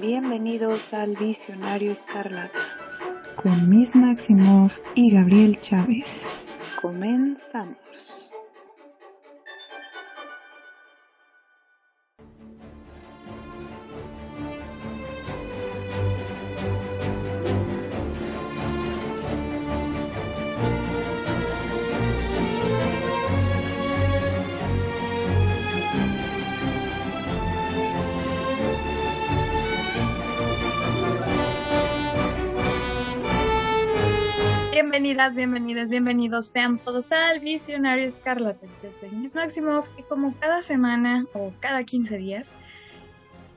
Bienvenidos al Visionario Escarlata. Con Miss Maximoff y Gabriel Chávez. Comenzamos. Bienvenidas, bienvenidas, bienvenidos sean todos al Visionario Escarlata. Yo soy Miss Maximoff y como cada semana o cada 15 días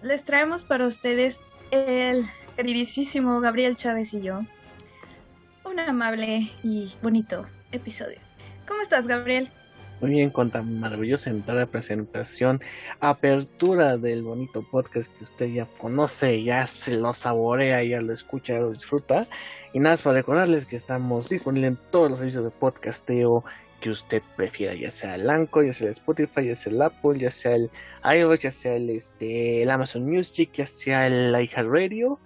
les traemos para ustedes el queridísimo Gabriel Chávez y yo un amable y bonito episodio. ¿Cómo estás, Gabriel? Muy bien, con tan maravillosa entrada, presentación, apertura del bonito podcast que usted ya conoce, ya se lo saborea, ya lo escucha, ya lo disfruta. Y nada más para recordarles que estamos disponibles en todos los servicios de podcasteo que usted prefiera, ya sea el Anchor, ya sea el Spotify, ya sea el Apple, ya sea el iOS, ya sea el, este, el Amazon Music, ya sea el iHeartRadio.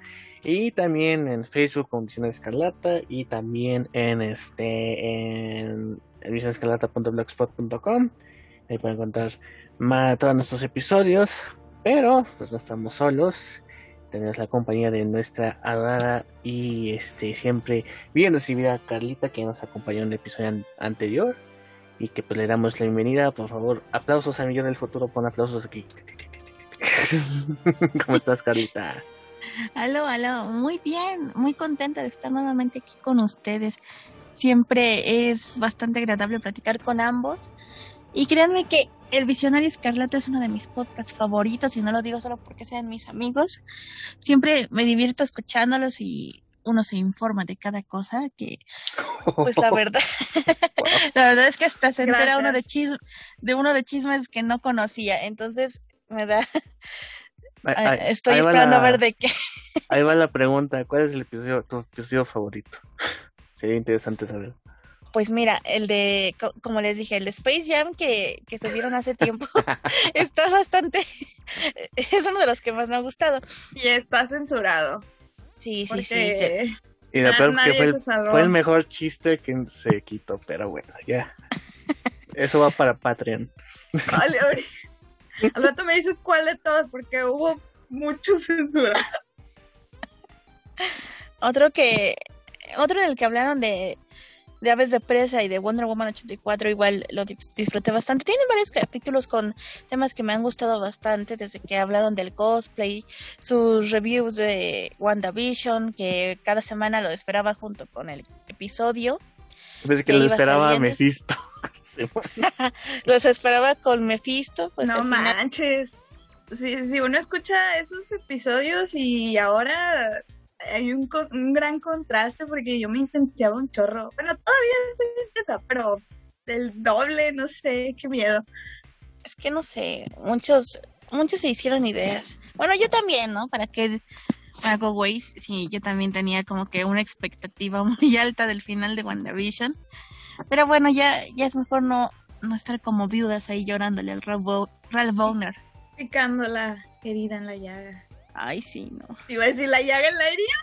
Y también en Facebook con Visión Escarlata y también en este en visionescarlata.blogspot.com ahí pueden encontrar más, todos nuestros episodios pero pues no estamos solos tenemos la compañía de nuestra adorada y este siempre bien recibida Carlita que nos acompañó en el episodio anterior y que pues le damos la bienvenida. Por favor, aplausos a mi yo del futuro, pon aplausos aquí. ¿Cómo estás, Carlita? Aló, aló, muy bien, muy contenta de estar nuevamente aquí con ustedes. Siempre es bastante agradable platicar con ambos. Y créanme que El Visionario Escarlata es uno de mis podcasts favoritos y no lo digo solo porque sean mis amigos. Siempre me divierto escuchándolos y uno se informa de cada cosa que, pues la verdad, la verdad es que hasta se entera uno de, chisme, de uno de chismes que no conocía. Entonces me da, Ahí- estoy ahí esperando la- a ver de qué. Ahí va la pregunta, ¿cuál es el episodio, tu episodio favorito? Sería interesante saber. Pues mira, el de, co- como les dije, el de Space Jam que, que subieron hace tiempo, está bastante, es uno de los que más me ha gustado. Y está censurado. Sí, sí, sí. Y la peor que nadie fue se el, salvó. fue el mejor chiste que se quitó, pero bueno, ya. Eso va para Patreon. Vale, ahorita- Al rato me dices cuál de todos, porque hubo mucho censura. Otro que, otro en el que hablaron de, de aves de presa y de Wonder Woman 84, igual lo dis- disfruté bastante. Tienen varios capítulos con temas que me han gustado bastante, desde que hablaron del cosplay, sus reviews de WandaVision, que cada semana lo esperaba junto con el episodio. Pensé que Que lo esperaba saliendo. Mephisto. Los esperaba con Mephisto, pues no final- manches. Si, si uno escucha esos episodios y ahora hay un, un gran contraste porque yo me intensiaba un chorro. Bueno, todavía estoy intensa, pero del doble, no sé, qué miedo. es que no sé, muchos, muchos se hicieron ideas. Bueno, yo también, ¿no? Para que hago güey, sí, yo también tenía como que una expectativa muy alta del final de WandaVision. Pero bueno, ya, ya es mejor no, no estar como viudas ahí llorándole al Ralph, Bo- Ralph Bowner. Picando la herida en la llaga. Ay, sí, no. Iba a decir la llaga en la herida.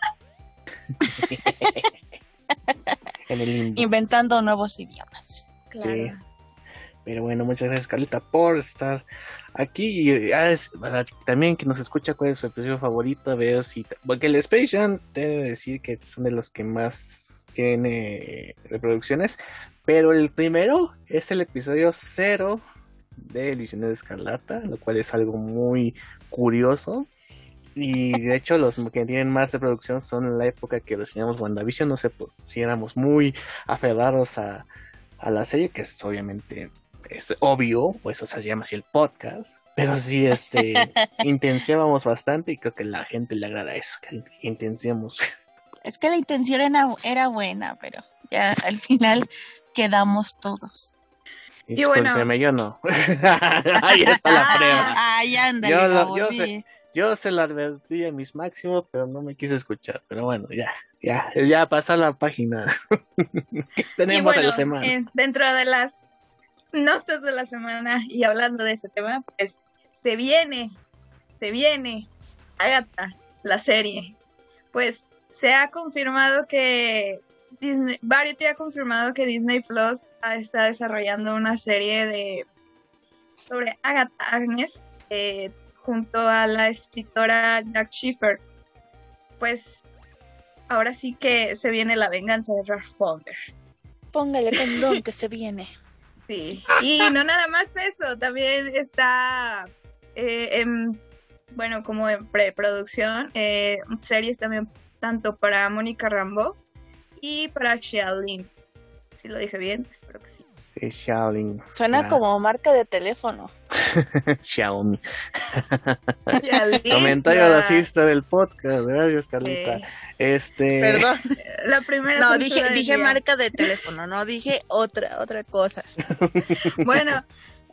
En el limbo. Inventando nuevos idiomas. Claro. Sí. Pero bueno, muchas gracias Carlita por estar aquí y ah, es- para también que nos escucha cuál es su episodio favorito, ver si porque el Space Jam debe decir que son de los que más tiene reproducciones, pero el primero es el episodio cero de Edición de Escarlata, lo cual es algo muy curioso. Y de hecho los que tienen más reproducción son en la época que reseñamos WandaVision, no sé por si éramos muy aferrados a, a la serie, que es obviamente es obvio, o eso se llama así el podcast. Pero sí, este, intenciábamos bastante y creo que a la gente le agrada eso, que intenciamos. Es que la intención era, era buena, pero ya al final quedamos todos. Y bueno. Yo no. Ahí está la prueba. Ay, ándale, Yo lo- yo sé. Yo se lo advertí a mis máximos, pero no me quise escuchar. Pero bueno, ya, ya, ya pasó la página. ¿Qué tenemos a la semana? eh, dentro de las notas de la semana y hablando de ese tema, pues se viene, se viene Agatha la serie. Pues se ha confirmado que Disney, Variety ha confirmado que Disney Plus está desarrollando una serie de sobre Agatha Agnes eh, junto a la escritora Jack Schiffer. Pues ahora sí que se viene la venganza de Ralph Fowler. Póngale condón que se viene. Sí, y no nada más eso, también está eh, en, bueno, como en preproducción, eh, series también tanto para Mónica Rambo y para Xiaolin. Si lo dije bien, espero que sí. Sí, Xiaolin. Suena Ah, como marca de teléfono. Xiaomi. Comentario la- racista del podcast. Gracias, Carlita. eh, Este. Perdón. la primera No, dije, dije día. marca de teléfono, no dije otra, otra cosa. Bueno,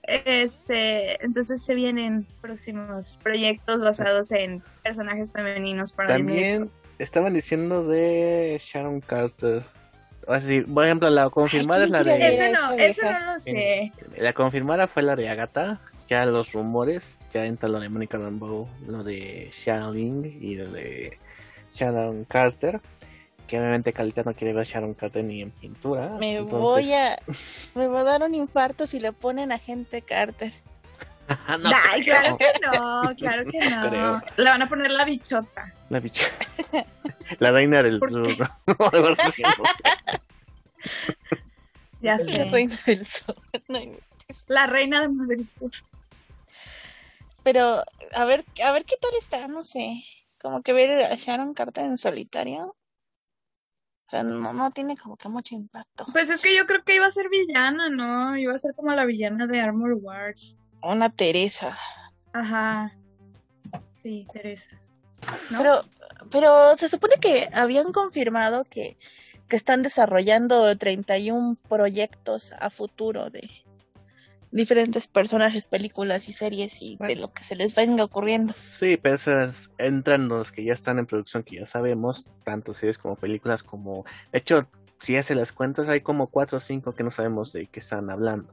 este, entonces se vienen próximos proyectos basados en personajes femeninos para. También estaban diciendo de Sharon Carter. O decir, por ejemplo, la confirmada es la ¿quién quiere de. Ese Esa no, ese no lo sé. La confirmada fue la de Agatha. Ya los rumores, ya entra lo de Monica Rambeau, lo de Shaolin y lo de Sharon Carter. Que obviamente Calita no quiere ver Sharon Carter ni en pintura. Me entonces- voy a. Me va a dar un infarto si le ponen a gente Carter. No Ay, creo. claro que no, claro que no. Creo. Le van a poner la bichota. La bicha. La reina del ¿Por sur. ¿no? No sé. Ya La sé. reina del sur. No, La reina de Madrid. Pero, a ver, a ver qué tal está, no sé. Como que ver a Sharon Carter en solitario. O sea, no, no tiene como que mucho impacto. Pues es que yo creo que iba a ser villana, ¿no? Iba a ser como la villana de Armor Wars. Una Teresa. Ajá. Sí, Teresa. ¿No? Pero, pero se supone que habían confirmado que, que están desarrollando 31 proyectos a futuro de diferentes personajes, películas y series y de lo que se les venga ocurriendo. Sí, pero eso es- entran los que ya están en producción, que ya sabemos, tanto series como películas, como... De hecho, si hace las cuentas, hay como cuatro o cinco que no sabemos de qué están hablando.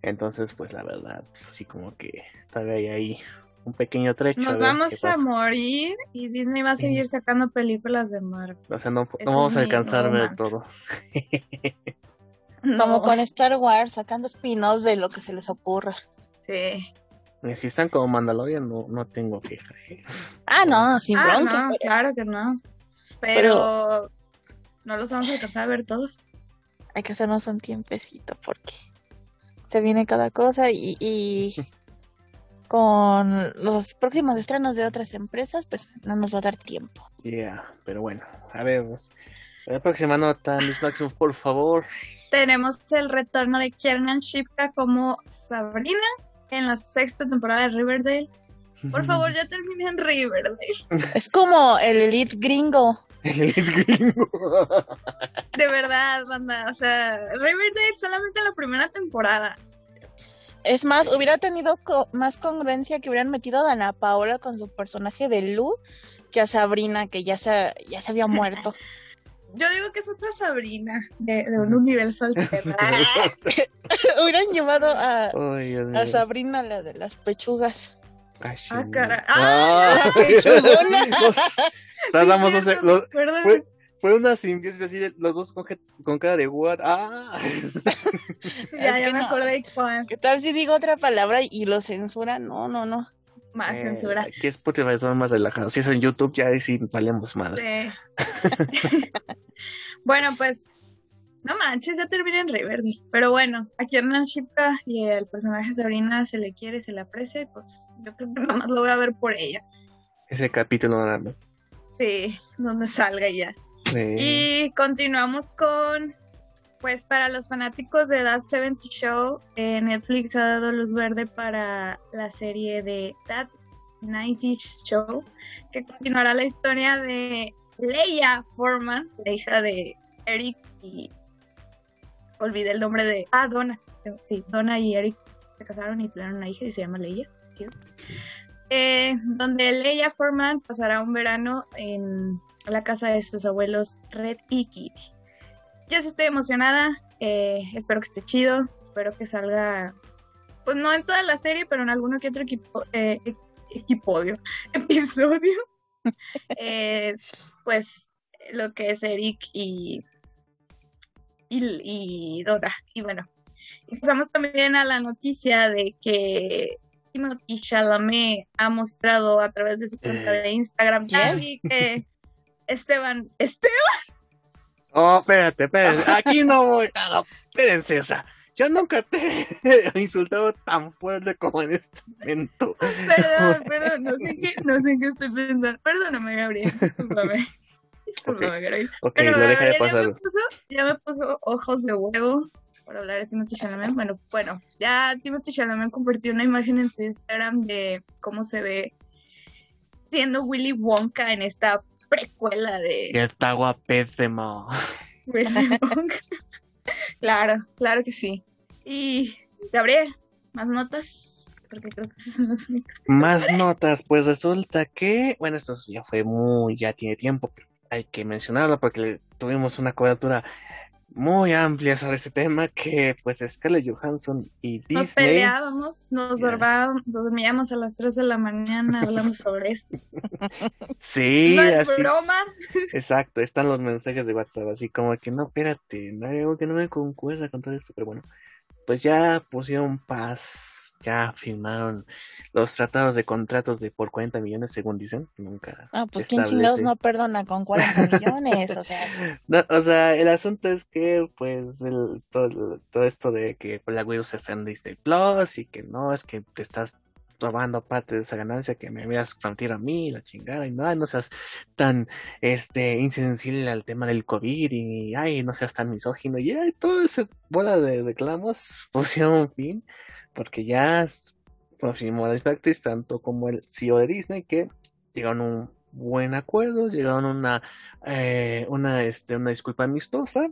Entonces, pues la verdad, pues, así como que todavía hay ahí un pequeño trecho. Nos vamos a morir y Disney va a seguir sacando películas de Marvel. O sea, no, vamos a alcanzar a ver mantra. Como No, con Star Wars, sacando spin-offs de lo que se les ocurra. sí. Si están como Mandalorian, no, no tengo queja. Ah, no, sin Ah, bronca. no, pero- claro que no. Pero, no los vamos a alcanzar a ver todos. hay que hacernos un tiempecito porque se viene cada cosa y, y con los próximos estrenos de otras empresas, pues no nos va a dar tiempo. Yeah, pero bueno, a ver. La próxima nota, Miss Maximus, por favor. Tenemos el retorno de Kiernan Shipka como Sabrina en la sexta temporada de Riverdale. Por favor, ya terminen Riverdale. Es como el Elite gringo. El Elite Gringo. De verdad, banda. O sea, Riverdale solamente la primera temporada. Es más, hubiera tenido co- más congruencia que hubieran metido a Dana Paola con su personaje de Lu que a Sabrina, que ya se, ya se había muerto. Yo digo que es otra Sabrina de, de un universo alterno. hubieran llevado a, Dios a. Sabrina, la de las pechugas. Ay, Ah, caray. Ah, ¡Ah, pechugona! los- tratamos, Sí, no sé, cierto, los- perdón. fue, fue una simbiosis así, los dos con, con cara de what. Ah. ya, ya me no. acordé cuál. ¿Qué tal si digo otra palabra y lo censuran? No, no, no. Más Eh, censura. Aquí es Spotify, son más relajados. Si es en YouTube, ya ahí sí valemos madre. Sí. bueno, pues no manches, ya terminé en Riverdale. Pero bueno, aquí Hernán Shipka y el personaje Sabrina se le quiere, se le aprecia y pues yo creo que nada más lo voy a ver por ella. Ese capítulo nada más. Sí, donde salga ya. Sí. Y continuamos con, pues para los fanáticos de That 70 Show, eh, Netflix ha dado luz verde para la serie de That 90 Show, que continuará la historia de Leia Foreman, la hija de Eric y olvidé el nombre de... Ah, Donna. Sí, Donna y Eric se casaron y tuvieron una hija y se llama Leia. Eh, donde Leia Foreman pasará un verano en la casa de sus abuelos Red y Kitty. Yo sí estoy emocionada, eh, espero que esté chido, espero que salga, pues no en toda la serie, pero en alguno que otro equipo, eh, equipodio, episodio. es pues lo que es Eric y, y, y Dora. Y bueno, pasamos también a la noticia de que Timothy Chalamet ha mostrado a través de su cuenta Eh, de Instagram que Esteban, Esteban, Oh, espérate, espérate. Aquí no voy. No, espérense, o sea, yo nunca te he insultado tan fuerte como en este momento. perdón, perdón, no sé qué, no sé qué estoy pensando. Perdóname, Gabriel, discúlpame. Discúlpame, Gabriel. Ok, Pero lo dejaré Gabriel ya pasar. me, puso, ya me puso ojos de huevo por hablar de Timothy Chalamet. Bueno, bueno, ya Timothy Chalamet compartió una imagen en su Instagram de cómo se ve siendo Willy Wonka en esta precuela de Y está Wonka. claro, claro que sí. Y Gabriel, más notas, porque creo que esas son las únicas. Más notas, pues resulta que, bueno, esto ya fue muy, ya tiene tiempo, pero hay que mencionarlo porque le- tuvimos una cobertura muy amplia sobre este tema que pues Scarlett Johansson y Nos Disney peleábamos, nos dormábamos, dormíamos a las 3 de la mañana hablando sobre esto. sí, no es así, broma. exacto, están los mensajes de WhatsApp así como que no, espérate, no hay algo que no me concuerda con todo esto, pero bueno, pues ya pusieron paz, ya firmaron los tratados de contratos de por 40 millones según dicen, nunca Ah, pues quién chingados no perdona con 40 millones, o sea, No, o sea, el asunto es que, pues, el- todo, todo esto de que Black Widow está en Disney Plus y que no, es que te estás robando parte de esa ganancia que me habías prometido a mí, la chingada, y no, no seas tan, este, insensible al tema del COVID y, ay, no seas tan misógino, y ay, toda esa bola de reclamos pusieron fin, porque ya, próximo a Practice, tanto como el CEO de Disney, que llegaron a un buen acuerdo, llegaron a una eh, una, este, una disculpa amistosa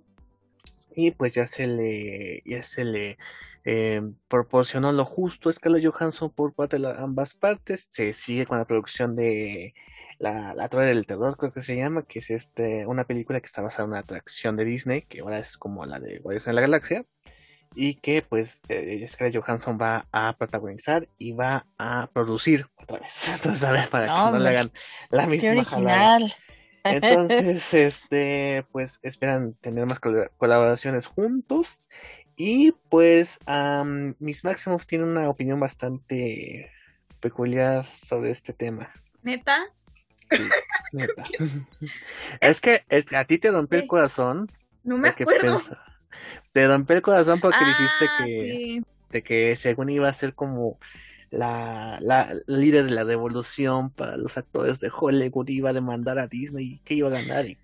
y pues ya se le, ya se le eh, proporcionó lo justo a Scarlett Johansson por parte de ambas partes. Se sigue con la producción de la, la Torre del Terror, creo que se llama, que es este, una película que está basada en una atracción de Disney, que ahora es como la de Guardianes de la Galaxia. Y que pues eh, Scarlett Johansson va a protagonizar y va a producir otra vez. Entonces, a ver, para que no le hagan la misma jalada. original. Entonces, este, pues esperan tener más colab- colaboraciones juntos. Y pues, am, Miss Maximoff tiene una opinión bastante peculiar sobre este tema. Neta, Sí, neta. Es que es- a ti te rompió el corazón. no me acuerdo. pensa- Te rompió el corazón porque dijiste Ah, que, sí. de que según iba a ser como la, la líder de la revolución para los actores de Hollywood, iba a demandar a Disney y que iba a ganar. Y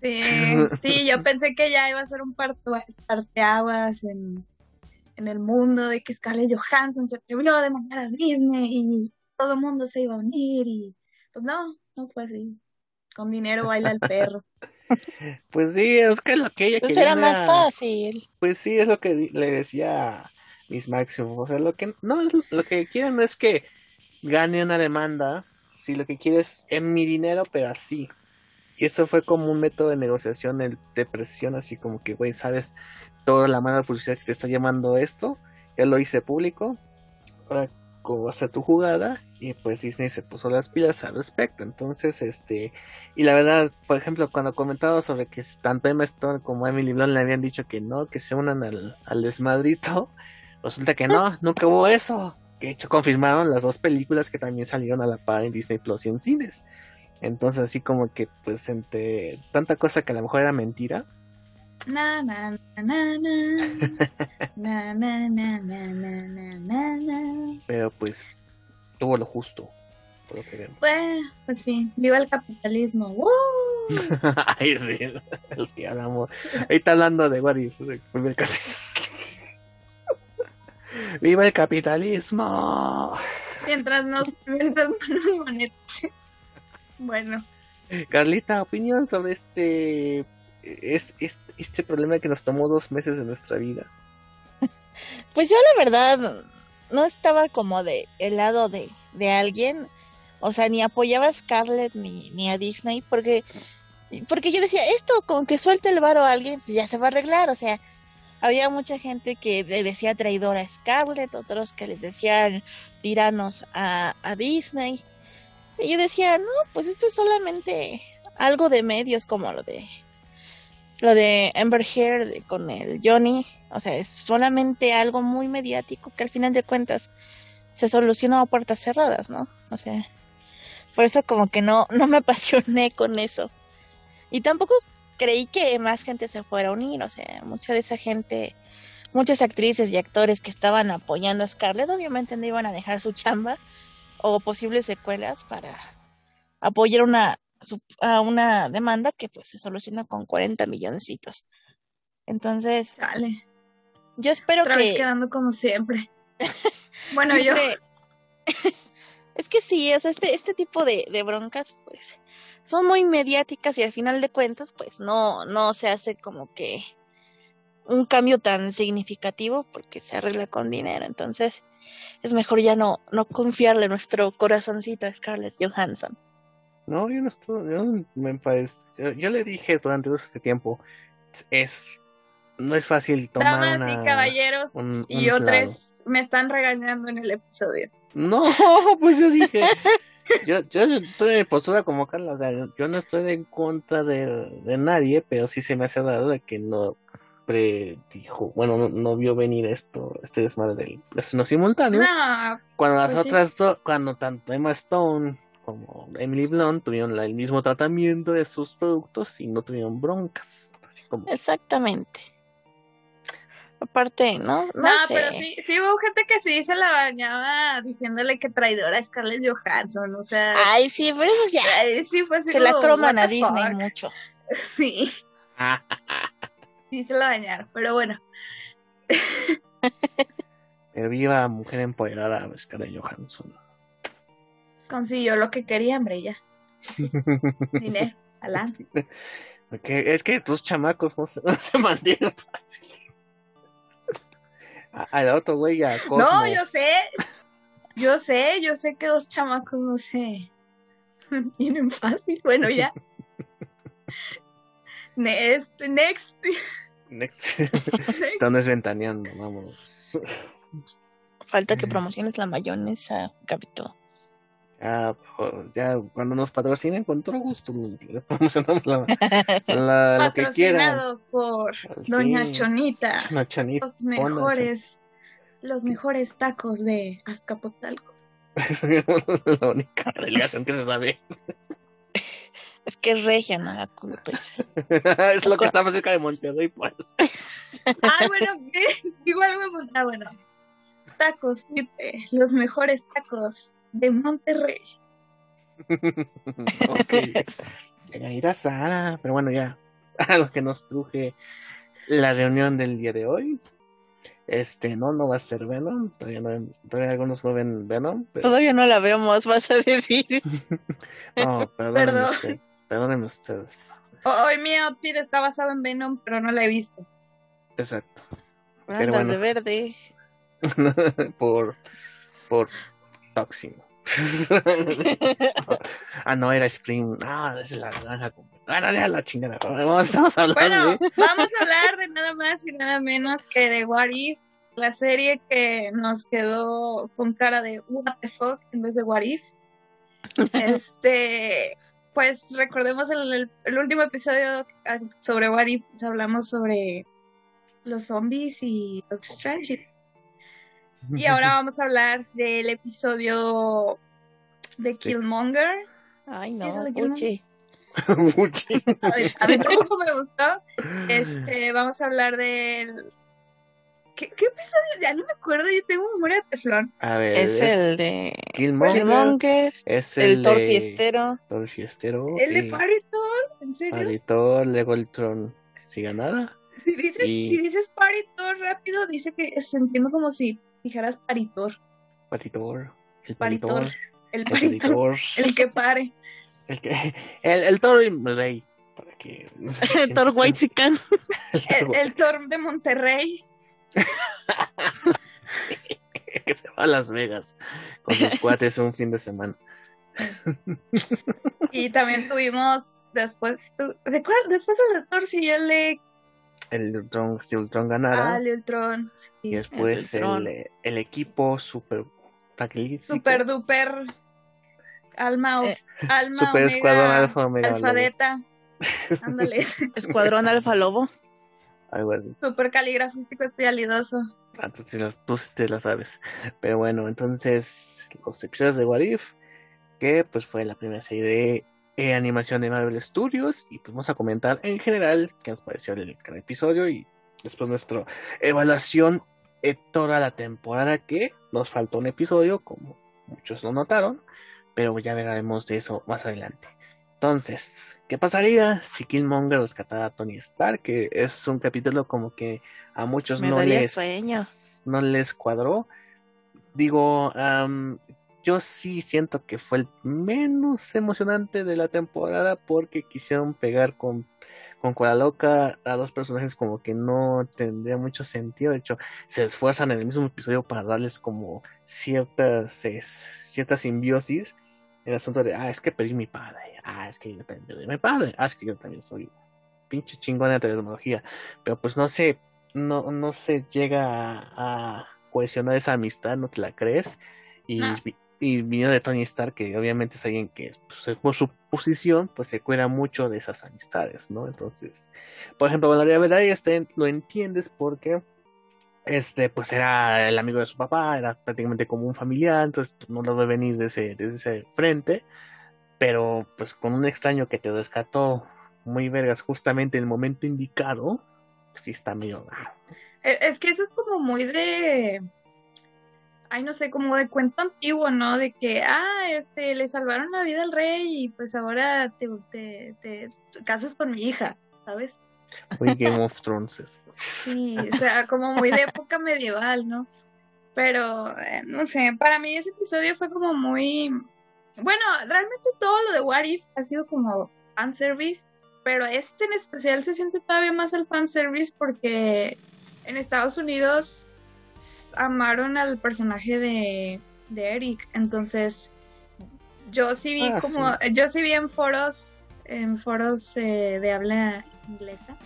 Sí, sí, yo pensé que ya iba a ser un parto- parteaguas en, en el mundo de que Scarlett Johansson se atrevió a demandar a Disney y todo el mundo se iba a unir y pues no, no fue así. Con dinero baila el perro. Pues sí, es que lo que ella Pues quería era más fácil. Pues sí, es lo que le decía Miss Maximoff. O sea, lo que no lo que quieren no es que gane una demanda, si lo que quiere es en mi dinero, pero así. Y eso fue como un método de negociación de, de presión, así como que, güey, sabes toda la mala publicidad que te está llamando esto, ya lo hice público, ahora cómo va a ser tu jugada, y pues Disney se puso las pilas al respecto. Entonces, este, y la verdad, por ejemplo, cuando comentaba sobre que tanto Emma Stone como Emily Blunt le habían dicho que no, que se unan al, al desmadrito, resulta que no, nunca hubo eso. De hecho, confirmaron las dos películas que también salieron a la par en Disney Plus y en cines. Entonces, así como que, pues, entre tanta cosa que a lo mejor era mentira, Na, na, na, na, na. Na, na, na, na, na, na, na, na. pero pues, tuvo lo justo, por lo que vemos. Pues, pues sí, viva el capitalismo. ¡Woo! Ay, sí, es que hablamos. Ahorita hablando de casi. ¡Viva el capitalismo! Mientras nos, mientras no nos monetice. Bueno, Carlita, opinión sobre este, este, este, este problema que nos tomó dos meses de nuestra vida. Pues yo la verdad no estaba como de el lado de, de alguien, o sea, ni apoyaba a Scarlett ni, ni a Disney, porque, porque yo decía, esto con que suelte el varo a alguien, pues ya se va a arreglar, o sea, había mucha gente que le decía traidora a Scarlett, otros que les decían tiranos a, a Disney. Y yo decía, no, pues esto es solamente algo de medios como lo de lo de Amber Heard con el Johnny, o sea, es solamente algo muy mediático que al final de cuentas se solucionó a puertas cerradas, ¿no? O sea, por eso como que no, no me apasioné con eso. Y tampoco creí que más gente se fuera a unir, o sea, mucha de esa gente, muchas actrices y actores que estaban apoyando a Scarlett obviamente no iban a dejar su chamba o posibles secuelas para apoyar una a una demanda que pues se soluciona con 40 milloncitos. Entonces, yo espero Otra que vez quedando como siempre. bueno, yo. es que sí, o sea, este, este tipo de, de broncas, pues, son muy mediáticas y al final de cuentas, pues, no, no se hace como que un cambio tan significativo porque se arregla con dinero. Entonces, es mejor ya no, no confiarle nuestro corazoncito a Scarlett Johansson. No, yo no estoy, yo no me parece, yo, yo le dije durante todo este tiempo, es, no es fácil tomar Damas una... y caballeros un- y un otros me están regañando en el episodio. No, pues yo dije, yo, yo estoy en postura como Carla, o sea, yo no estoy en contra de, de nadie, pero sí se me hace raro de que no predijo, bueno, no, no vio venir esto, este desmadre del estreno simultáneo, No, cuando las pues sí. otras dos, cuando tanto Emma Stone como Emily Blunt tuvieron la- el mismo tratamiento de sus productos y no tuvieron broncas, así como, Exactamente. Aparte, ¿no? No, no, sé. pero sí, sí hubo gente que sí se la bañaba diciéndole que traidora a Scarlett Johansson, o sea, Ay, sí, pero eso ya. ay, sí fue así Se la croman a Disney fuck. mucho. Sí, sí se la bañaron, pero bueno, pero viva mujer empoderada Scarlett Johansson. Consiguió lo que quería, hombre, ya. Dinero, adelante. Es que tus chamacos no se, no se mantienen fácil. A- Al otro güey, a Cosmo. No, yo sé, yo sé, yo sé que dos chamacos no se tienen fácil. Bueno, ya. Next, next, Next. next. Están desventaneando, vamos. Falta que promociones la mayonesa, Capito. Ya, por- ya cuando nos patrocinen, con todo gusto, le promocionamos la, la- lo que quieran. Patrocinados por Doña Sí. Chonita. Una chanita. Los mejores, los mejores tacos de Azcapotzalco. Esa es la única delegación que se sabe. Es que es regia, no la culpes. es lo que está más cerca de Monterrey, pues. Ay, bueno, ¿qué? Digo algo de Monterrey. Ah, bueno. Tacos, Pipe, los mejores tacos de Monterrey. ok. Llega a ir a Sara, pero bueno, ya. A lo que nos truje la reunión del día de hoy. Este, no, no va a ser Venom. Todavía, no, todavía algunos no ven Venom. Pero, Todavía no la vemos, vas a decir. no, perdónenme Perdón. ustedes. Perdónenme ustedes. Hoy mi outfit está basado en Venom, pero no la he visto. Exacto. Andas bueno. de verde. por, por Ah, no, era Spring. Ah, es la naranja. Ah, ya la chingada. Vamos, Estamos hablando Bueno, de. vamos a hablar de nada más y nada menos que de What If, la serie que nos quedó con cara de What the fuck en vez de What If. Este, pues recordemos el, el- el último episodio ah, sobre What If, pues, hablamos sobre los zombies y Doctor Strange. Y ahora vamos a hablar del episodio de Six. Killmonger. Ay, ¿Qué es no, puche. Muchi. A ver, a mí tampoco me gustó. Este, vamos a hablar del. ¿Qué, qué episodio? Ya no me acuerdo, yo tengo memoria de teflón. A ver, Es el de Killmonger. Killmonger, Es el Thor de fiestero. Thor fiestero. ¿El de y Paritor? ¿En serio? Paritor, luego el Tron. Si ganara. Si dices, Y- si dices Paritor rápido, dice que se entiende como si dijeras Paritor. Paritor. El Paritor. Paritor. El El Paritor. El que pare. El que. El, el Thor Rey. Para que. Thor Whitezican. El El, Thor el Thor de Monterrey. que se va a Las Vegas con sus cuates un fin de semana. Y también tuvimos después. tu- ¿de cuál? Después del Thor siguió el de. El Ultron, si Ultron ganara. Ah, el de Ultron. y Sí. después el Ultron. el, el equipo super. Super duper. Alma, Eh, alma Super omega, Escuadrón Alfa Omega alfa Lobo. Delta. Ándale, Escuadrón Alfa Lobo. Algo así. super caligrafístico espialidoso. Ah, Tú tú sí te la sabes. Pero bueno, entonces, los episodios de What If, que pues fue la primera serie de eh, animación de Marvel Studios. Y pues vamos a comentar en general qué nos pareció el episodio y después nuestra evaluación de toda la temporada que nos faltó un episodio, como muchos lo notaron, pero ya veremos de eso más adelante. Entonces, ¿qué pasaría si Killmonger rescatara a Tony Stark? Que es un capítulo como que a muchos Me no les, sueño. no les cuadró. Digo, yo sí siento que fue el menos emocionante de la temporada porque quisieron pegar con, con Cola Loca a dos personajes como que no tendría mucho sentido. De hecho, se esfuerzan en el mismo episodio para darles como ciertas, es- ciertas simbiosis. El asunto de, ah, es que perdí mi padre. Ah, es que yo también perdí mi padre. Ah, es que yo también soy pinche chingona de tecnología. Pero pues no sé, no, no se llega a, a cohesionar esa amistad, no te la crees. Y, No. Y vino de Tony Stark, que obviamente es alguien que, pues, por su posición, pues se cuida mucho de esas amistades, ¿no? Entonces, por ejemplo, bueno, la verdad este, lo entiendes porque este, pues era el amigo de su papá, era prácticamente como un familiar, entonces pues, no lo ve venir desde ese, desde ese frente, pero pues con un extraño que te rescató muy vergas justamente en el momento indicado, pues sí está medio. E- Es que eso es como muy de. Ay, no sé, como de cuento antiguo, ¿no? De que, ah, este, le salvaron la vida al rey y pues ahora te, te, te casas con mi hija, ¿sabes? Muy Game of Thrones. es. Sí, o sea, como muy de época medieval, ¿no? Pero, eh, no sé, para mí ese episodio fue como muy... Bueno, realmente todo lo de What If ha sido como fanservice, pero este en especial se siente todavía más el fanservice porque en Estados Unidos amaron al personaje de, de Eric, entonces yo sí vi Ah, como, yo sí vi en foros, en foros eh, de habla inglesa,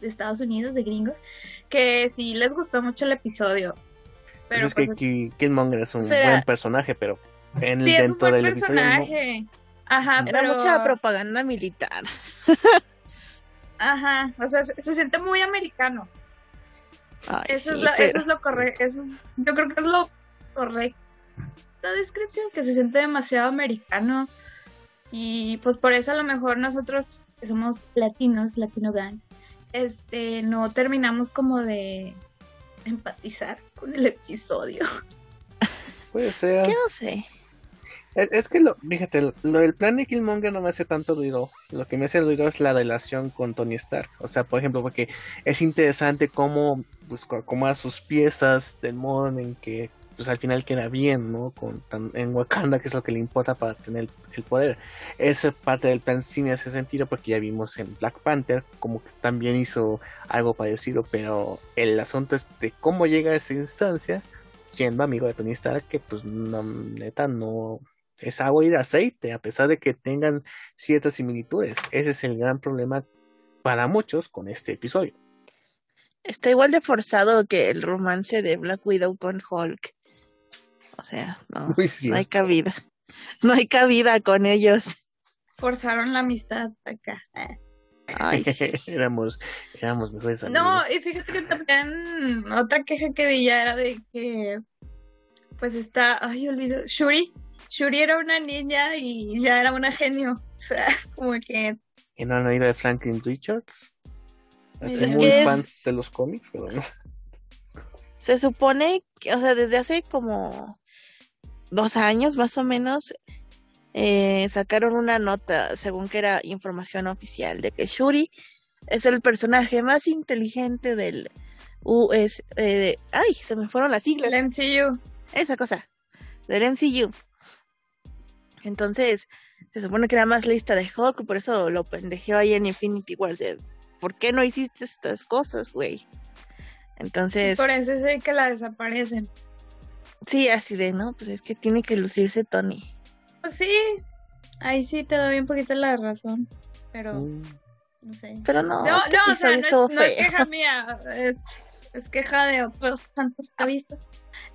de Estados Unidos, de gringos, que sí les gustó mucho el episodio. Pero es pues, que Ki- Killmonger es un Será- buen personaje, pero en sí, es un dentro buen del episodio no. personaje. Ajá, Era pero- mucha propaganda militar. Ajá, o sea, se, se siente muy americano. Ay, Eso, sí, es lo, pero- eso es lo correcto. Eso es, yo creo que es lo correcto. La descripción, que se siente demasiado americano. Y pues por eso a lo mejor nosotros que somos latinos, latino gang, este, no terminamos como de empatizar con el episodio. Puede ser. Es que no sé. Es, es que lo, fíjate, lo, lo del plan de Killmonger no me hace tanto ruido. Lo que me hace ruido es la relación con Tony Stark. O sea, por ejemplo, porque es interesante cómo pues, co- acomoda sus piezas del modo en que pues al final queda bien, ¿no? Con, tan- en Wakanda, que es lo que le importa para tener el, el poder. Esa parte del plan sí me hace sentido porque ya vimos en Black Panther como que también hizo algo parecido, pero el asunto es de cómo llega a esa instancia siendo amigo de Tony Stark que pues no, neta no es agua y de aceite a pesar de que tengan ciertas similitudes ese es el gran problema para muchos con este episodio Está igual de forzado que el romance de Black Widow con Hulk. O sea, no, hay cabida. No hay cabida con ellos. Forzaron la amistad acá. Eh. Ay, sí. éramos éramos mejores amigos No, y fíjate que también otra queja que vi ya era de que, pues está, ay, olvido, Shuri. Shuri era una niña y ya era una genio. O sea, como que, que no han oído de Franklin Richards Es muy que es- de los cómics pero no Se supone que, o sea, desde hace como dos años más o menos, eh, sacaron una nota, según que era información oficial, de que Shuri es el personaje más inteligente del US. eh, de- ay, se me fueron las siglas. el MCU. esa cosa, del MCU. Entonces, se supone que era más lista de Hulk, por eso lo pendejeó ahí en Infinity War de ¿por qué no hiciste estas cosas, güey? Entonces, Por eso es que la desaparecen. sí, así de, ¿no? Pues es que tiene que lucirse Tony. Pues sí, ahí sí te doy un poquito la razón. Pero, Mm, no sé. Pero no, No, este no, o episodio sea, no, es- no es feo. queja mía, es, es queja de otros tantos. Este,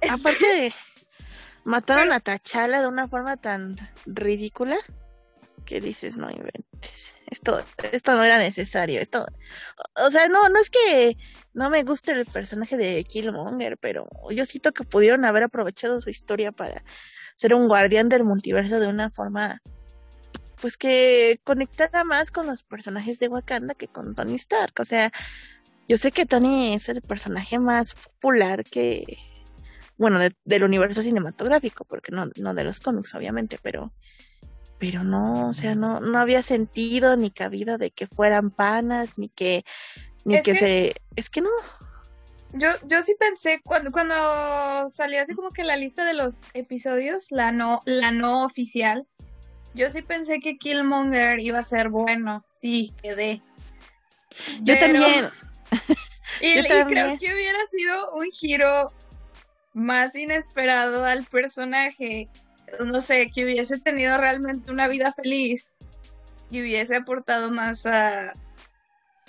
Aparte, Mataron a Tachala de una forma tan ridícula que dices, no inventes. Esto, esto no era necesario. Esto, o sea, no, no es que no me guste el personaje de Killmonger, pero yo siento que pudieron haber aprovechado su historia para ser un guardián del multiverso de una forma pues que conectara más con los personajes de Wakanda que con Tony Stark. O sea, yo sé que Tony es el personaje más popular que, bueno, del universo cinematográfico, porque no, no de los cómics, obviamente, pero, pero no, o sea, no, no había sentido ni cabida de que fueran panas, ni que, ni que, se, es que no. Yo, yo sí pensé cuando, cuando salió así como que la lista de los episodios, la no, la no oficial, yo sí pensé que Killmonger iba a ser bueno, sí, quedé. Yo también. y, creo que hubiera sido un giro más inesperado al personaje. No sé, que hubiese tenido realmente una vida feliz y hubiese aportado más a,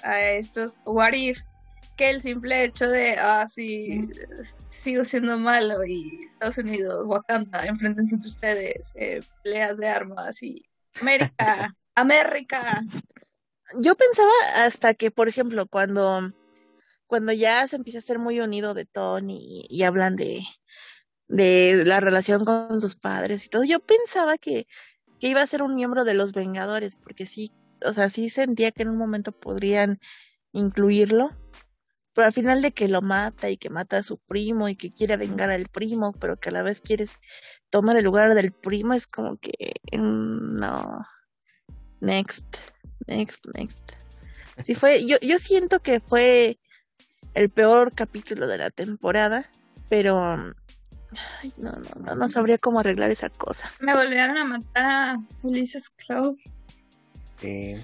a estos What If que el simple hecho de, ah, sí, sigo siendo malo y Estados Unidos, Wakanda, enfrentense entre ustedes, eh, peleas de armas y América, América. Yo pensaba hasta que, por ejemplo, cuando cuando ya se empieza a ser muy unido de Tony y, hablan de, de la relación con sus padres y todo, yo pensaba que, que iba a ser un miembro de los Vengadores, porque sí, o sea, sí sentía que en un momento podrían incluirlo, pero al final de que lo mata y que mata a su primo y que quiere vengar al primo, pero que a la vez quieres tomar el lugar del primo, es como que mm, no. Next, next, next. Sí fue, yo, yo siento que fue el peor capítulo de la temporada, pero ay, no, no, no, sabría cómo arreglar esa cosa. Me volvieron a matar a Ulises. Sí.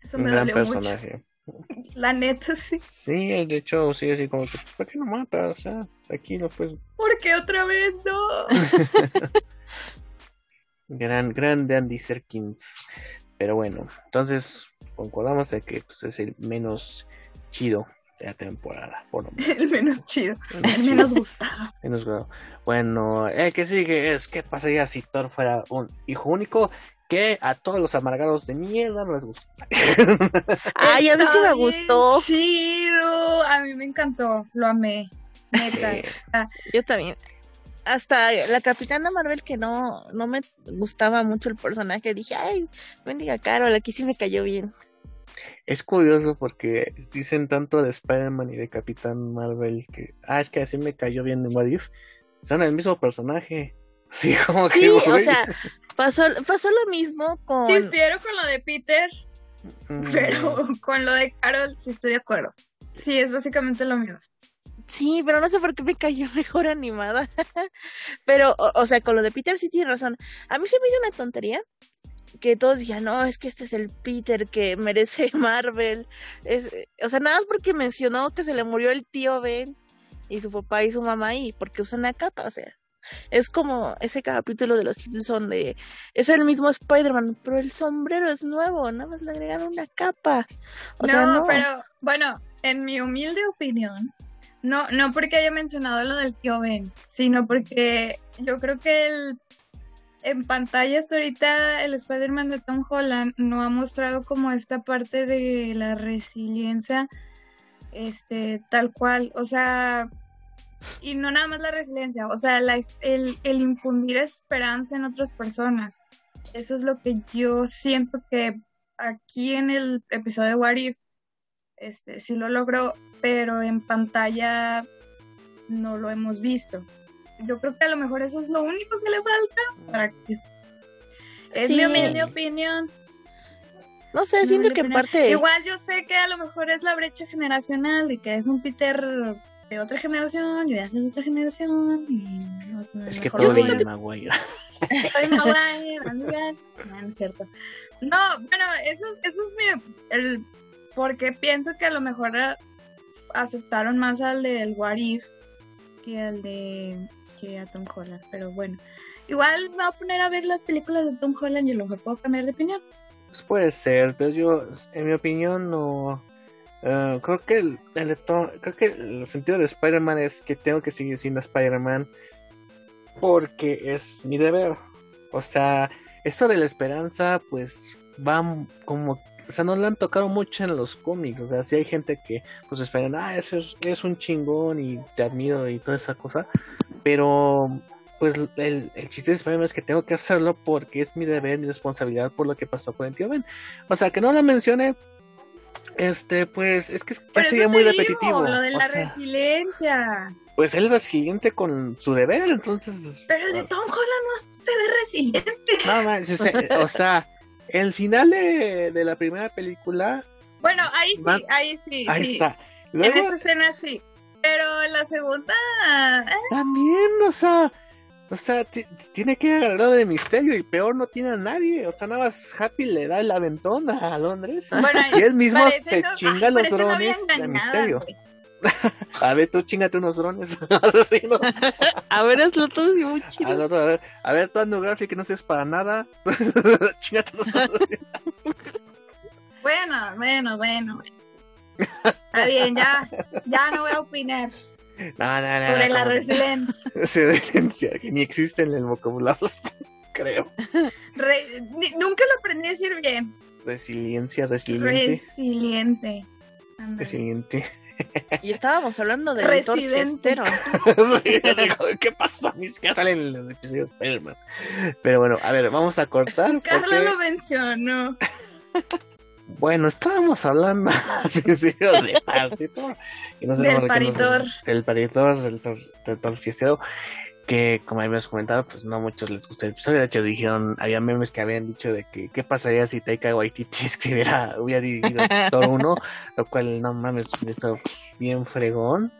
Eso me dolió personaje. mucho. La neta, sí. Sí, de hecho, sí, así como que, ¿por qué no mata? O sea, aquí no pues. ¿Por qué otra vez no? gran, grande Andy Serkins. Pero bueno, entonces concordamos de que pues, es el menos chido la temporada, por lo menos. El menos chido, el menos gustado. menos Bueno, el que sigue es qué pasaría si Thor fuera un hijo único que a todos los amargados de mierda no les gusta. Ay, a mí sí me gustó. Chido, a mí me encantó, lo amé. Neta. Yo también. Hasta la Capitana Marvel que no, no me gustaba mucho el personaje, dije, ay, bendiga Carol, aquí sí me cayó bien. Es curioso porque dicen tanto de Spider-Man y de Capitán Marvel que, ah, es que así me cayó bien de What If. Son el mismo personaje. Sí, como sí, o sea, pasó, pasó lo mismo con. Difiero con lo de Peter, mm. pero con lo de Carol sí estoy de acuerdo. Sí, es básicamente lo mismo. Sí, pero no sé por qué me cayó mejor animada. pero, o, o, sea, con lo de Peter sí tiene razón. A mí se me hizo una tontería que todos dijeron, no, es que este es el Peter que merece Marvel. Es, o sea, nada más porque mencionó que se le murió el tío Ben y su papá y su mamá y porque usan la capa, o sea. Es como ese capítulo de los Simpsons de es el mismo Spider-Man, pero el sombrero es nuevo, nada más le agregaron una capa. O no, sea, no, pero bueno, en mi humilde opinión, no, no porque haya mencionado lo del tío Ben, sino porque yo creo que el en pantalla hasta ahorita el Spider-Man de Tom Holland no ha mostrado como esta parte de la resiliencia este tal cual, o sea, y no nada más la resiliencia, o sea, el, el infundir esperanza en otras personas. Eso es lo que yo siento que aquí en el episodio de What If, este, sí lo logró, pero en pantalla no lo hemos visto yo creo que a lo mejor eso es lo único que le falta para que es mi humilde opinión. No sé, siento que en parte. Igual yo sé que a lo mejor es la brecha generacional y que es un Peter de otra generación, yo ya soy de otra generación. Y es que todo siento que... Maguire. Soy Maguire, no, es cierto. No, bueno, eso, eso es mi. El, porque pienso que a lo mejor aceptaron más al del What If que al de a Tom Holland, pero bueno. Igual me voy a poner a ver las películas de Tom Holland y a lo mejor puedo cambiar de opinión. Pues puede ser, pero yo, en mi opinión, no. Eh, creo que el, el, creo que el sentido de Spider-Man es que tengo que seguir siendo Spider-Man. porque es mi deber. O sea, esto de la esperanza, pues va como, o sea, no lo han tocado mucho en los cómics. O sea, si hay gente que pues esperan, ah, eso es, es un chingón y te admiro y toda esa cosa. Pero pues el, el chiste de spider es que tengo que hacerlo porque es mi deber, mi responsabilidad por lo que pasó con el tío Ben. O sea, que no la mencione, este, pues es que ya sería muy repetitivo. lo de la sea, resiliencia. pues él es resiliente con su deber, entonces. Pero el de Tom Holland no se ve resiliente. No manches, eh, o sea, el final de, de la primera película, Bueno, ahí sí, ahí sí, ahí sí. está. En esa escena sí. Pero en la segunda. eh, también, o sea, o sea, ti- tiene que agarrar de misterio y peor no tiene a nadie. O sea, nada más Happy le da el aventón a Londres. Bueno, Y él mismo se no- chinga los drones de misterio. A ver, tú chingate unos drones asesinos. A ver, hazlo tú, sí, muy A chido. ver, a ver, a ver, tú que no seas para nada. chingate unos drones. Bueno, bueno, bueno. Está bien, ya, ya no voy a opinar No, no, no. sobre no, la como- resiliencia. Resiliencia, que ni existe en el vocabulario, creo. Re- ni- nunca lo aprendí a decir bien. Resiliencia, resiliente. Resiliente. Ándale. Resiliente. Y estábamos hablando del Thor Residente. fiestero. Sí, digo, ¿Qué pasa? Ni siquiera salen en los episodios de Spider-Man. Pero bueno, a ver, vamos a cortar. Carla porque- lo mencionó. Bueno, estábamos hablando de paritor. Y no sé Del paritor. Del paritor, del tor, del tor fiestero. Que como habíamos comentado, pues no a muchos les gustó el episodio. De hecho, dijeron, había memes que habían dicho de que qué pasaría si Taika Waititi escribiera, hubiera dirigido Thor 1, lo cual no mames, hubiera estado bien fregón.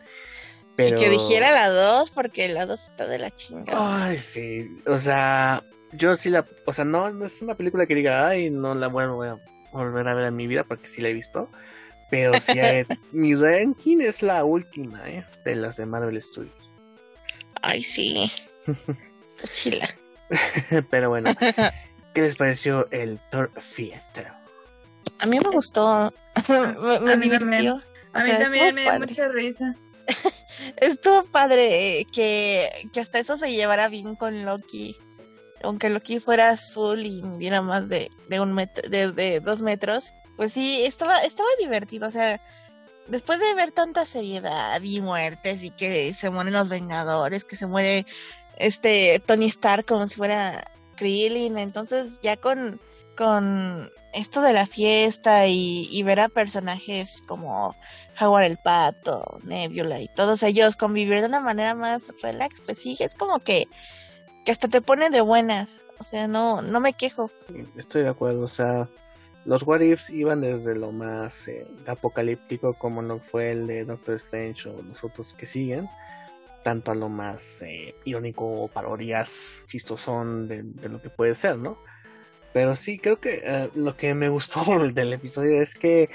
Pero... Y que dijera la 2, porque la 2 está de la chingada. Ay, sí. O sea, yo sí la. O sea, no, no es una película que diga, ay, no la vuelvo a volver a ver en mi vida porque sí la he visto. Pero sí, eh, mi ranking es la última, ¿eh? De las de Marvel Studios. Ay, sí. Chila. pero bueno, ¿qué les pareció el Thor Fiesta? A mí me gustó. me me A mí también. divirtió. A O mí sea, también me dio mucha risa. Estuvo padre eh, que, que hasta eso se llevara bien con Loki. Aunque Loki fuera azul y midiera más de, de un metro, de, de dos metros. Pues sí, estaba, estaba divertido. O sea, después de ver tanta seriedad y muertes y que se mueren los Vengadores, que se muere este Tony Stark como si fuera Krillin. Entonces ya con, con esto de la fiesta y, ver a personajes como Howard el Pato, Nebula y todos ellos convivir de una manera más relax, pues sí, es como que, que hasta te pone de buenas. O sea, no, no me quejo. Estoy de acuerdo, o sea, los What Ifs iban desde lo más eh, apocalíptico como no fue el de Doctor Strange o los otros que siguen, tanto a lo más eh, irónico parodias chistosón de, lo que puede ser, ¿no? Pero sí, creo que eh, lo que me gustó del episodio es que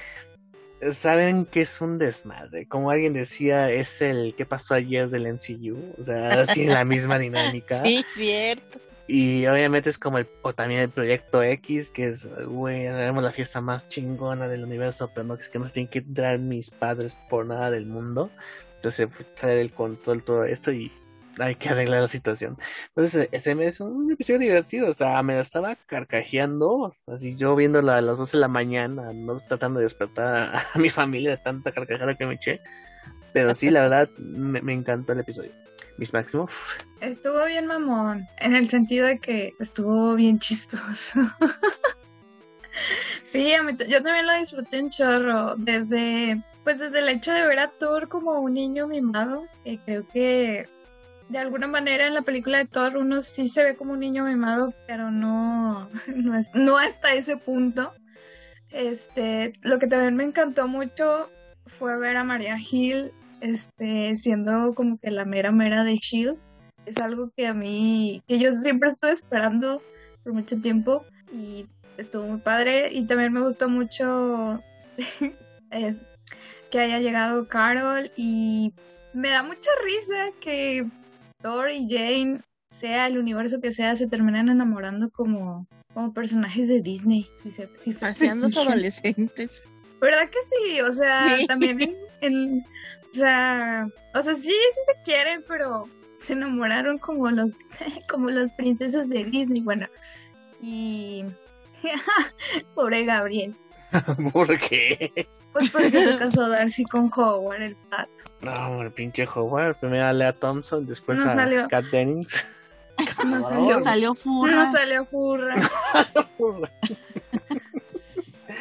saben que es un desmadre. Como alguien decía, es el que pasó ayer del NCU. O sea, tiene la misma dinámica. Sí, cierto. Y obviamente es como el, o también el proyecto X, que es, güey, haremos la fiesta más chingona del universo, pero no, es que no se tienen que entrar mis padres por nada del mundo. Entonces pues, sale del control todo esto y hay que arreglar la situación. Entonces, ese me es un episodio divertido, o sea, me la estaba carcajeando, así yo viéndola a las 12 de la mañana, no tratando de despertar a, mi familia de tanta carcajada que me eché. Pero sí, la verdad, me, me encantó el episodio. Mis máximos. Estuvo bien mamón, en el sentido de que estuvo bien chistoso. sí, a mí yo también lo disfruté un chorro, desde, pues desde el hecho de ver a Thor como un niño mimado, que creo que de alguna manera en la película de Thor uno sí se ve como un niño mimado, pero no, no, es, no hasta ese punto. Este, lo que también me encantó mucho fue ver a Maria Hill este, siendo como que la mera mera de Shield. Es algo que a mí, que yo siempre estuve esperando por mucho tiempo y estuvo muy padre. Y también me gustó mucho eh, que haya llegado Carol y me da mucha risa que Thor y Jane, sea el universo que sea, se terminan enamorando como, como personajes de Disney. Si se, si adolescentes. ¿Verdad que sí? O sea, Sí. también en, sea, o sea, sí, sí se quieren, pero se enamoraron como los, como las princesas de Disney, bueno, y pobre Gabriel. ¿Por qué? Pues porque se casó Darcy con Howard, el pato. No, el pinche Howard. Primero a Lea Thompson, después No a salió. Kat Dennings. No salió, Salió furra. no salió furra.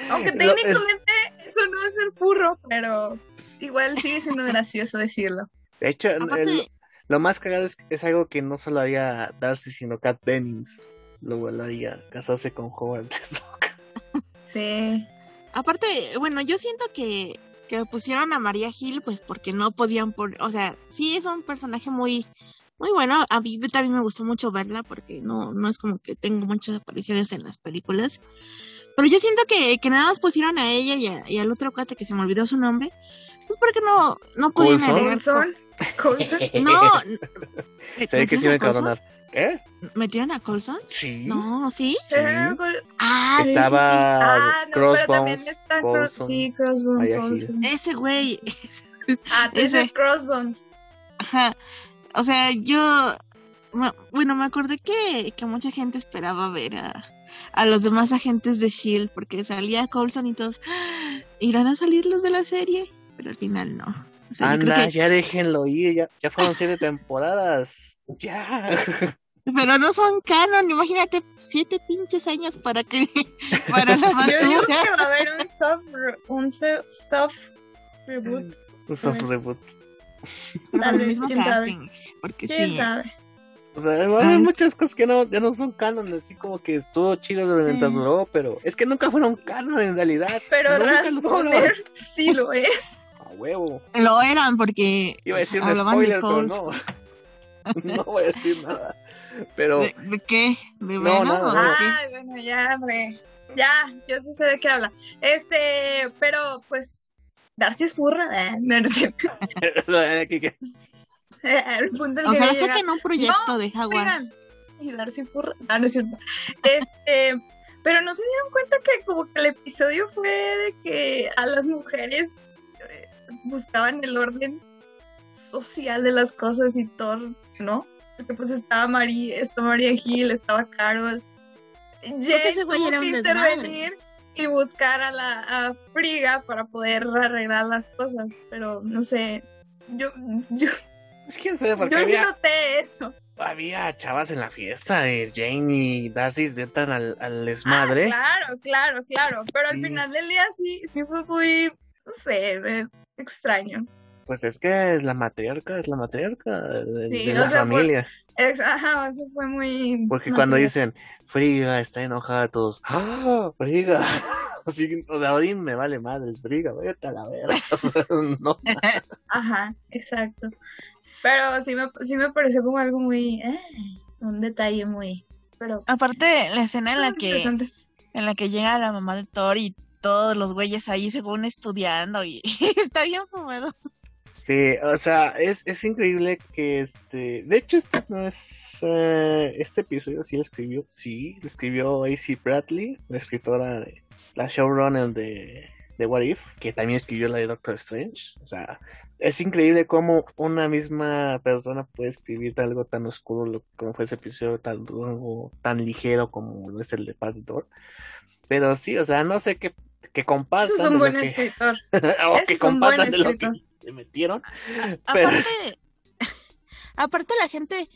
Aunque es- técnicamente eso no es ser furro, pero igual sigue siendo gracioso decirlo. De hecho, Aparte, el- lo más cagado es, es algo que no solo haría Darcy, sino Kat Dennings. Luego lo haría casarse con Howard. Sí. aparte, bueno, yo siento que, que pusieron a María Gil, pues porque no podían por, o sea, sí es un personaje muy, muy bueno. A mí también me gustó mucho verla porque no, no es como que tengo muchas apariciones en las películas. Pero yo siento que, que nada más pusieron a ella y, a- y al otro cuate que se me olvidó su nombre. Pues porque no, no podían agregar. Colson. Colson. No, Se ve que sí ¿metieron me a Coulson? cabronar. ¿Qué? ¿Metieron a Colson? Sí. No, ¿sí? Sí. Ah, sí, Estaba Ah, no, pero Crossbones. también está Cross, Coulson, sí, Crossbones. Sí. Ese güey. Ah, ese. dices Crossbones. Ajá. O sea, yo. Bueno, me acordé que, que mucha gente esperaba ver a, a los demás agentes de Shield porque salía Coulson y todos. "Ah, ¿Irán a salir los de la serie? Pero al final no. O sea, Anda, que- ya déjenlo ir. Ya, ya fueron siete temporadas. Ya. Pero no son canon, imagínate, siete pinches años para que. para la Yo digo basura. que va a haber un soft, un soft reboot. Un soft reboot. Tal vez, quién sabe. Porque ¿Quién sí. sabe? O sea, va a haber Ay. muchas cosas que no, ya no son canon, así como que estuvo chido mientras Mm. duró, pero es que nunca fueron canon en realidad. Pero nunca lo fueron. Rasponer sí lo es. Huevo. Lo eran porque. Iba a decir un spoiler, pero no. no voy a decir nada. Pero ¿De, de qué? ¿De No, nada, o no. Ay, bueno, ya, hombre. Ya, yo sí sé de qué habla. Este, pero pues. Darcy es furra. eh, No, no es cierto. El punto al que llegar. saquen un proyecto de Jaguar. Y Darcy furra. No, no es cierto. Este, pero no se dieron cuenta que como que el episodio fue de que a las mujeres buscaban el orden social de las cosas y todo, ¿no? Porque pues estaba María, estaba María Gil, estaba Carol. Güey tuvo que desmadre. intervenir y buscar a la a Friga para poder arreglar las cosas, pero no sé, yo, yo, Es que sé, porque yo sí había, noté eso. había chavas en la fiesta. eh, Jane y Darcy se entran al, al desmadre. Ah, claro, claro, claro. Pero al Sí. final del día sí, sí fue muy, no sé, eh, extraño. Pues es que es la matriarca, es la matriarca de, Sí, de la sea, familia. Ex- Ajá, eso fue muy. Porque no cuando dicen, Friga está enojada, todos, ¡ah! Friga. Así, que, o sea, Odín me vale madre, Friga, vete a la verga. No. Ajá, exacto. Pero sí me, sí me pareció como algo muy. eh, un detalle muy. Pero. Aparte, la escena en la muy que en la que llega la mamá de Thor y todos los güeyes ahí según estudiando y está bien fumado. Sí, o sea, es, es increíble que este, de hecho este no es, eh, este episodio sí lo escribió, sí, lo escribió AC Bradley, la escritora de, la showrunner de, de What If, que también escribió la de Doctor Strange, o sea, es increíble cómo una misma persona puede escribir algo tan oscuro como fue ese episodio, tan, tan ligero como es el de Thor, pero sí, o sea, no sé qué, que compartan Eso es un buen escritor. o que compartan de lo que se metieron. Pero- Aparte, aparte la gente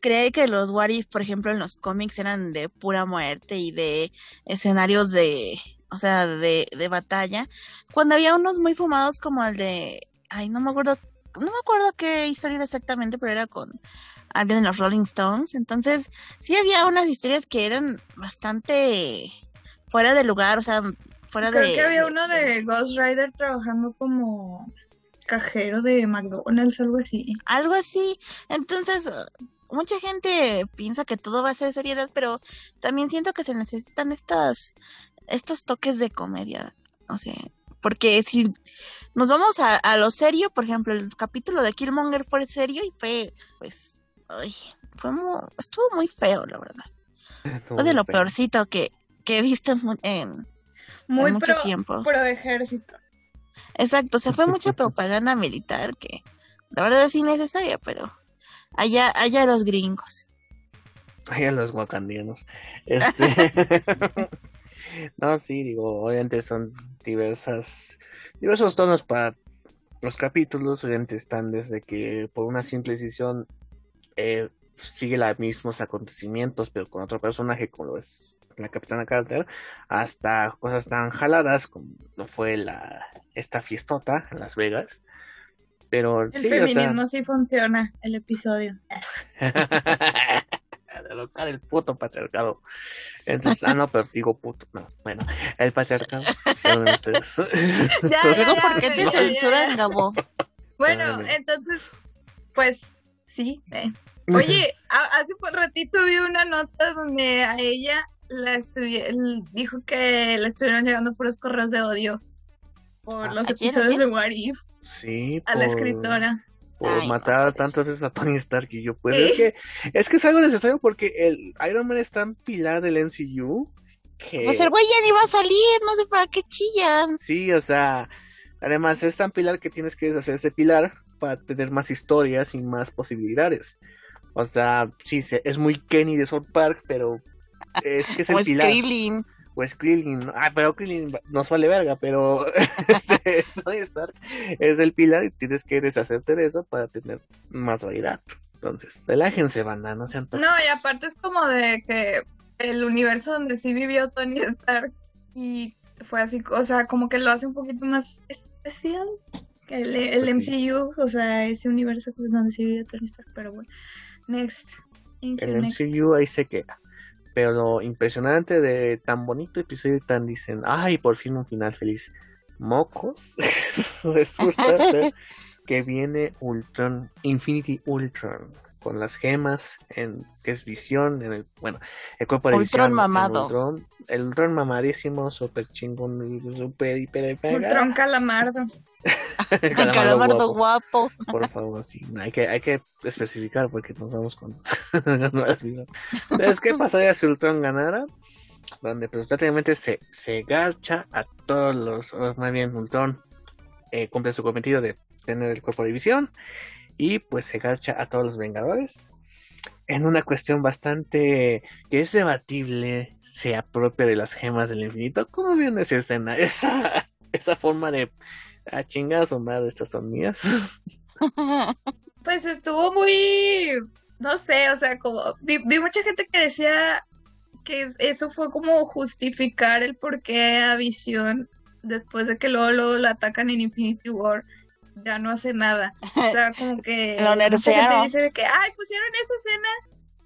cree que los What If, por ejemplo, en los cómics eran de pura muerte y de escenarios de, o sea, de, de batalla, cuando había unos muy fumados como el de, ay, no me acuerdo, no me acuerdo qué historia era exactamente, pero era con alguien de los Rolling Stones, entonces sí había unas historias que eran bastante fuera de lugar, o sea, fuera Creo de... que había de- uno de Ghost Rider trabajando como cajero de McDonald's, algo así. algo así. Entonces, mucha gente piensa que todo va a ser seriedad, pero también siento que se necesitan estas, estos toques de comedia. O sea, porque si nos vamos a, a lo serio, por ejemplo, el capítulo de Killmonger fue serio y fue, pues, ay, fue mu- estuvo muy feo, la verdad. Fue de lo peorcito que, que he visto en, en- Muy mucho pro, tiempo. pro ejército. Exacto, o sea, fue mucha propaganda militar que la verdad es innecesaria, pero Allá, allá los gringos. Allá los guacandianos. Este... no, sí, digo, obviamente son diversas, diversos tonos para los capítulos, obviamente están desde que por una simple decisión eh, sigue los mismos acontecimientos, pero con otro personaje, como lo es la Capitana Carter, hasta cosas tan jaladas como fue la esta fiestota en Las Vegas. Pero El sí, o feminismo sea, sí funciona, el episodio. de local el puto patriarcado. Entonces, ah, no, pero digo puto, no, bueno, el patriarcado. ustedes. Ya, Luego, ya, ¿por qué ya, te ya, censuran, ya. Gabo? Bueno, entonces, pues sí. eh. Oye, a- hace por ratito vi una nota donde a ella la dijo que le estuvieron llegando puros correos de odio por ¿A los episodios de What If Sí, a la escritora. por Ay, no, matar por tantas veces a Tony Stark y yo pues Sí. es que es que es algo necesario porque el Iron Man es tan pilar del MCU que Pues el güey ya ni va a salir, no sé para qué chillan. sí, o sea, además es tan pilar que tienes que deshacer ese pilar para tener más historias y más posibilidades. O sea, sí, se- es muy Kenny de South Park, pero es que es el O pilar. Skrillin. O es Krillin, ¿no? ah, pero Krillin nos vale verga, pero este, Tony Stark es el pilar y tienes que deshacerte de eso para tener más variedad. Entonces, relájense, banda, no sean No, tóxicos. y aparte es como de que el universo donde sí vivió Tony Stark y fue así, o sea, como que lo hace un poquito más especial que el, el Pues sí. MCU, o sea, ese universo pues, donde sí vivió Tony Stark, pero bueno. Next. Thank you, El next. MCU ahí se queda. Pero lo impresionante de tan bonito episodio y tan dicen, ay, por fin un final feliz. Mocos. Resulta ser que viene Ultron, Infinity Ultron, con las gemas, en que es visión, en el, bueno, el cuerpo de Ultron visión, el mamado. Ultron, el Ultron mamadísimo, super chingón, super hiper mega. Ultron Calamardo. El calamardo guapo. guapo. Por favor, sí. Hay que, hay que especificar porque nos vamos con nuevas vidas. Entonces, ¿qué pasaría si Ultron ganara? Donde pues prácticamente se, se garcha a todos los, más bien Ultron eh, cumple su cometido de tener el cuerpo de visión y pues se garcha a todos los Vengadores. En una cuestión bastante que es debatible, se apropia de las gemas del infinito. ¿Cómo vieron esa escena? Esa, esa forma de a chingadas o madre, estas son mías. Pues estuvo muy, no sé, o sea, como vi, mucha gente que decía que es- eso fue como justificar el por qué a Visión, después de que luego, luego atacan en Infinity War, ya no hace nada. O sea, como que Lo mucha gente nerfearon. dice de que, ay, pusieron esa escena,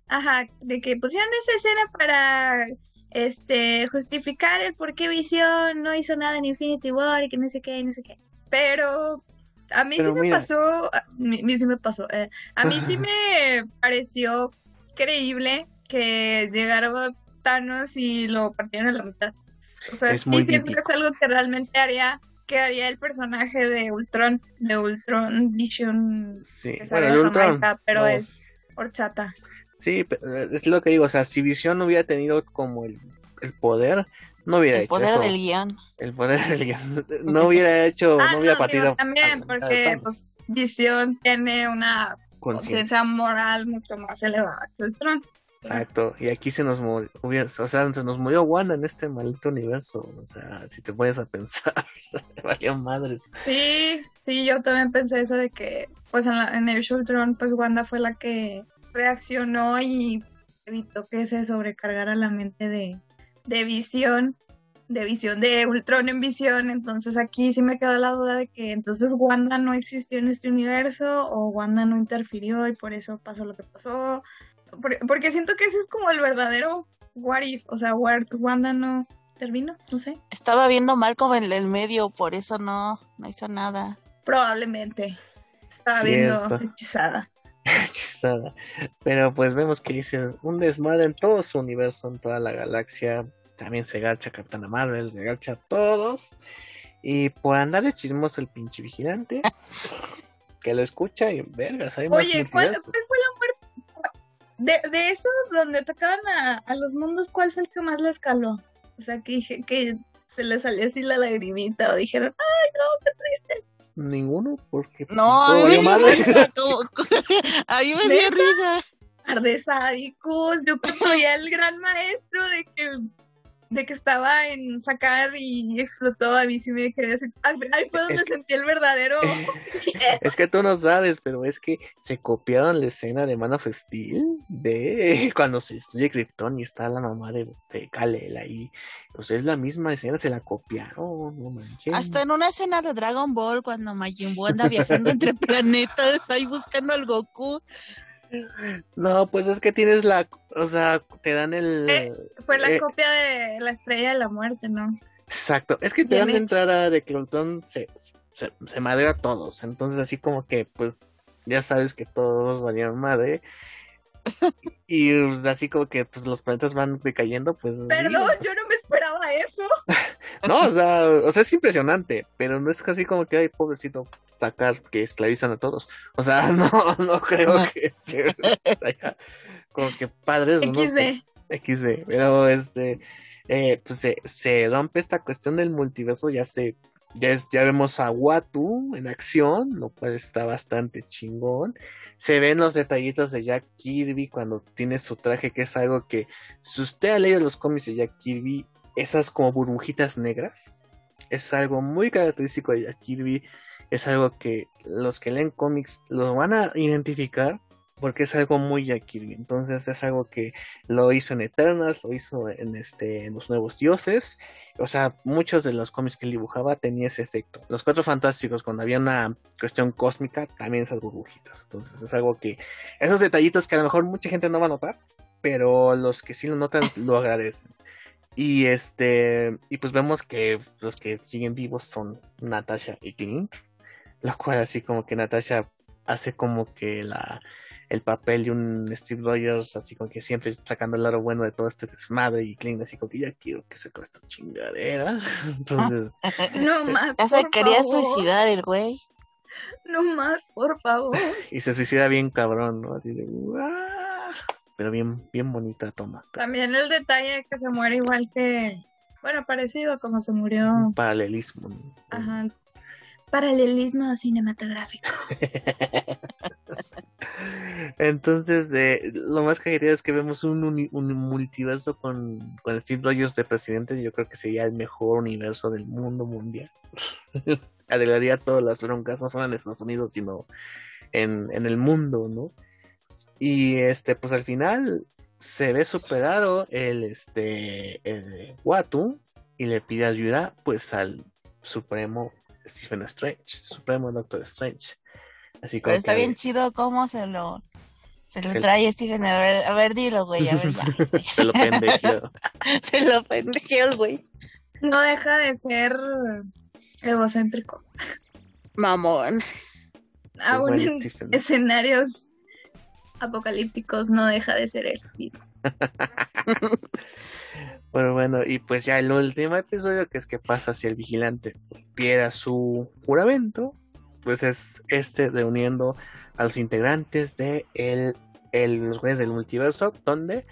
ajá, de que pusieron esa escena para este justificar el por qué Visión no hizo nada en Infinity War y que no sé qué, y no sé qué. Pero a mí Pero sí me pasó, a mí, mí sí me pasó, eh, a mí sí me pareció creíble que llegara Thanos y lo partieran a la mitad. O sea, Es sí muy siento que es algo que realmente haría, que haría el personaje de Ultron, de Ultron Vision, Sí, bueno, sale el de Ultron. Jamaica, pero no, es horchata. Sí, pero es lo que digo, o sea, si Visión no hubiera tenido como el, el poder, no hubiera El hecho poder eso. del guion. El poder del guion. No hubiera hecho, Ah, no hubiera no, partido. digo, también, a- porque pues Visión tiene una Conciencia. conciencia moral mucho más elevada que Ultron. Exacto, y aquí se nos murió, o sea, se nos murió Wanda en este maldito universo, o sea, si te pones a pensar, valió madres. Sí, sí, yo también pensé eso de que, pues en, la, en Age of Ultron, pues Wanda fue la que reaccionó y evitó que se sobrecargara la mente de, de visión, de visión, de Ultron en visión. Entonces aquí sí me quedó la duda de que entonces Wanda no existió en este universo o Wanda no interfirió y por eso pasó lo que pasó. Por- Porque siento que ese es como el verdadero what if, o sea, Wa- Wanda no intervino, no sé. Estaba viendo Malcolm en el medio, por eso no, no hizo nada. Probablemente. Estaba Cierto. viendo hechizada. Hechizada. Pero pues vemos que dice un desmadre en todo su universo, en toda la galaxia. También se garcha Capitana Marvel, se garcha a todos. Y por andar de chismoso el pinche vigilante, que lo escucha y vergas, hay más Oye, ¿cuál, multiverso. cuál fue la? De, de esos donde atacaban a, a los mundos, ¿cuál fue el que más les caló? O sea, que dije que se les salió así la lagrimita o dijeron, ay, no, qué triste. ninguno, porque No, a mí me dio risa. como- A mí me dio risa. Par de sádicos. Yo cuando ya el gran maestro de que de que estaba en sacar y explotó, a mí sí me quedé así. Ahí fue donde Es que- sentí el verdadero. Es que tú no sabes, pero es que se copiaron la escena de Man of Steel de cuando se destruye Krypton y está la mamá de, de Kal-El ahí. O sea, es la misma escena, se la copiaron, no manches. Hasta en una escena de Dragon Ball, cuando Majin Buu anda viajando entre planetas ahí buscando al Goku. No, pues es que tienes la, o sea, te dan el... Eh, Fue la eh, copia de la estrella de la muerte, ¿no? Exacto, es que te dan hecho. entrada de que se, se, se madrea a todos, entonces así como que pues ya sabes que todos valían madre y pues, así como que pues los planetas van decayendo, pues sí, Perdón, pues, yo no me esperaba eso. no, o sea, o sea, es impresionante, pero no es casi como que ay pobrecito sacar que esclavizan a todos, o sea, no, no creo que sea, o sea, como que padres, ¿no? XD. XD, pero este, eh, pues se, se rompe esta cuestión del multiverso, ya se, ya es, ya vemos a Watu en acción, lo cual está bastante chingón. Se ven los detallitos de Jack Kirby cuando tiene su traje, que es algo que, si usted ha leído los cómics de Jack Kirby, esas como burbujitas negras, es algo muy característico de Kirby, es algo que los que leen cómics lo van a identificar porque es algo muy Jack Kirby. Entonces es algo que lo hizo en Eternals, lo hizo en este en los Nuevos Dioses. O sea, muchos de los cómics que él dibujaba tenía ese efecto. Los Cuatro Fantásticos, cuando había una cuestión cósmica, también esas burbujitas. Entonces es algo que esos detallitos que a lo mejor mucha gente no va a notar, pero los que sí lo notan lo agradecen. Y este y pues vemos que los que siguen vivos son Natasha y Clint, lo cual así como que Natasha hace como que la el papel de un Steve Rogers, así como que siempre sacando el lado bueno de todo este desmadre y Clint así como que ya quiero que se acabe esta chingadera. Entonces, No más. Ya se por quería favor. suicidar el güey. No más, por favor. y se suicida bien cabrón, ¿no? Así de "Ah", pero bien, bien bonita toma. También el detalle de que se muere igual que. Bueno, parecido como se murió. Un paralelismo. ¿no? Ajá. Paralelismo cinematográfico. Entonces, eh, lo más que quería es que vemos un, uni- un multiverso con, con Steve Rogers de presidente. Yo creo que sería el mejor universo del mundo mundial. Arreglaría todas las broncas, no solo en Estados Unidos, sino en, en el mundo, ¿no? Y este, pues al final se ve superado el este el Watu y le pide ayuda pues al supremo Stephen Strange, supremo Doctor Strange. Así como Pero está que- bien chido cómo se lo, se lo Se- trae Steven. A ver, a ver, dilo, güey, a ver, ya. se lo pendejeó. se lo pendejeó el güey. No deja de ser egocéntrico. Mamón. Aún en Stephen. escenarios apocalípticos no deja de ser él mismo. Pero bueno, y pues ya el último episodio, que es que pasa si el vigilante piera su juramento, pues es este reuniendo a los integrantes de el, el- los del multiverso, donde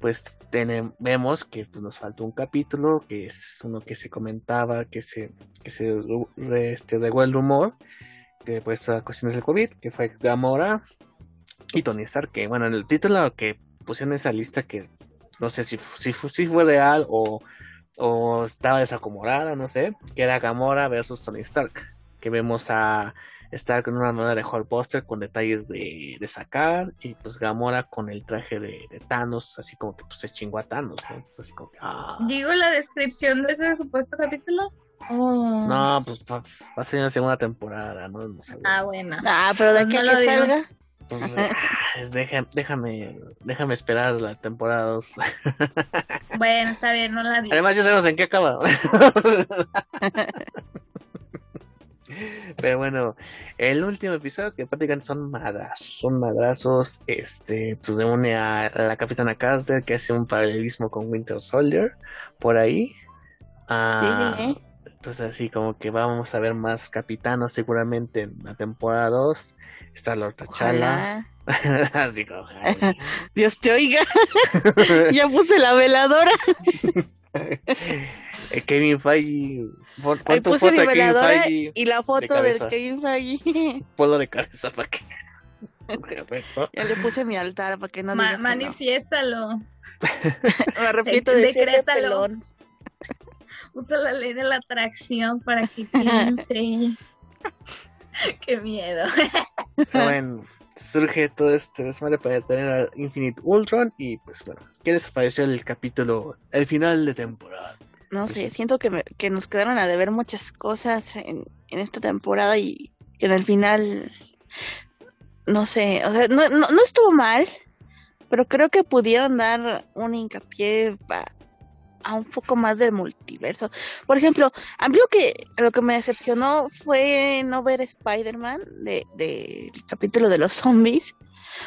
pues tenem- vemos que pues, nos falta un capítulo, que es uno que se comentaba, que se, que se re- este, regó el rumor, que pues a cuestiones del COVID, que fue Gamora y Tony Stark, que bueno, en el título que pusieron en esa lista que no sé si, si, si fue real o, o estaba desacomodada, no sé, que era Gamora versus Tony Stark, que vemos a Stark con una manera de Hulkbuster con detalles de, de sacar y pues Gamora con el traje de, de Thanos, así como que pues se chingó a Thanos, ¿no? Entonces, así como que, ah. Digo la descripción de ese supuesto capítulo. Oh. No, pues va, va a ser una segunda temporada, ¿no? No sé, Ah, bueno. Ah, pero de aquí a No que lo digo. salga. Pues, ah, déjame, déjame esperar la temporada 2. Bueno, está bien, no la vi. Además ya sabemos en qué acaba. Pero bueno, el último episodio que prácticamente son madrazos, son madrazos, este, pues se une a, a la Capitana Carter que hace un paralelismo con Winter Soldier por ahí. Ah, Sí, sí, sí. Entonces así como que vamos a ver más capitanos seguramente en la temporada 2. Está Lord T'Challa. Así como. Dios te oiga. ya puse la veladora. Eh, Kevin Feige. Ahí puse de niveladora Feige. y la foto del cabeza. Kevin Feige. Ponlo de cabeza para que. Ya le puse mi altar para que no Ma- diga que no. manifiéstalo. Me de ser Decrétalo. Usa la ley de la atracción para que Feige- Qué miedo. Bueno, surge todo este desmadre para tener a Infinite Ultron. Y pues bueno, ¿qué les pareció el capítulo, el final de temporada? No sé, siento que, me- que nos quedaron a deber muchas cosas en, en esta temporada y que en el final, no sé, o sea, no, no, no estuvo mal, pero creo que pudieron dar un hincapié a, a un poco más del multiverso. Por ejemplo, a mí lo que, lo que me decepcionó fue no ver Spider-Man de, de- del capítulo de los zombies.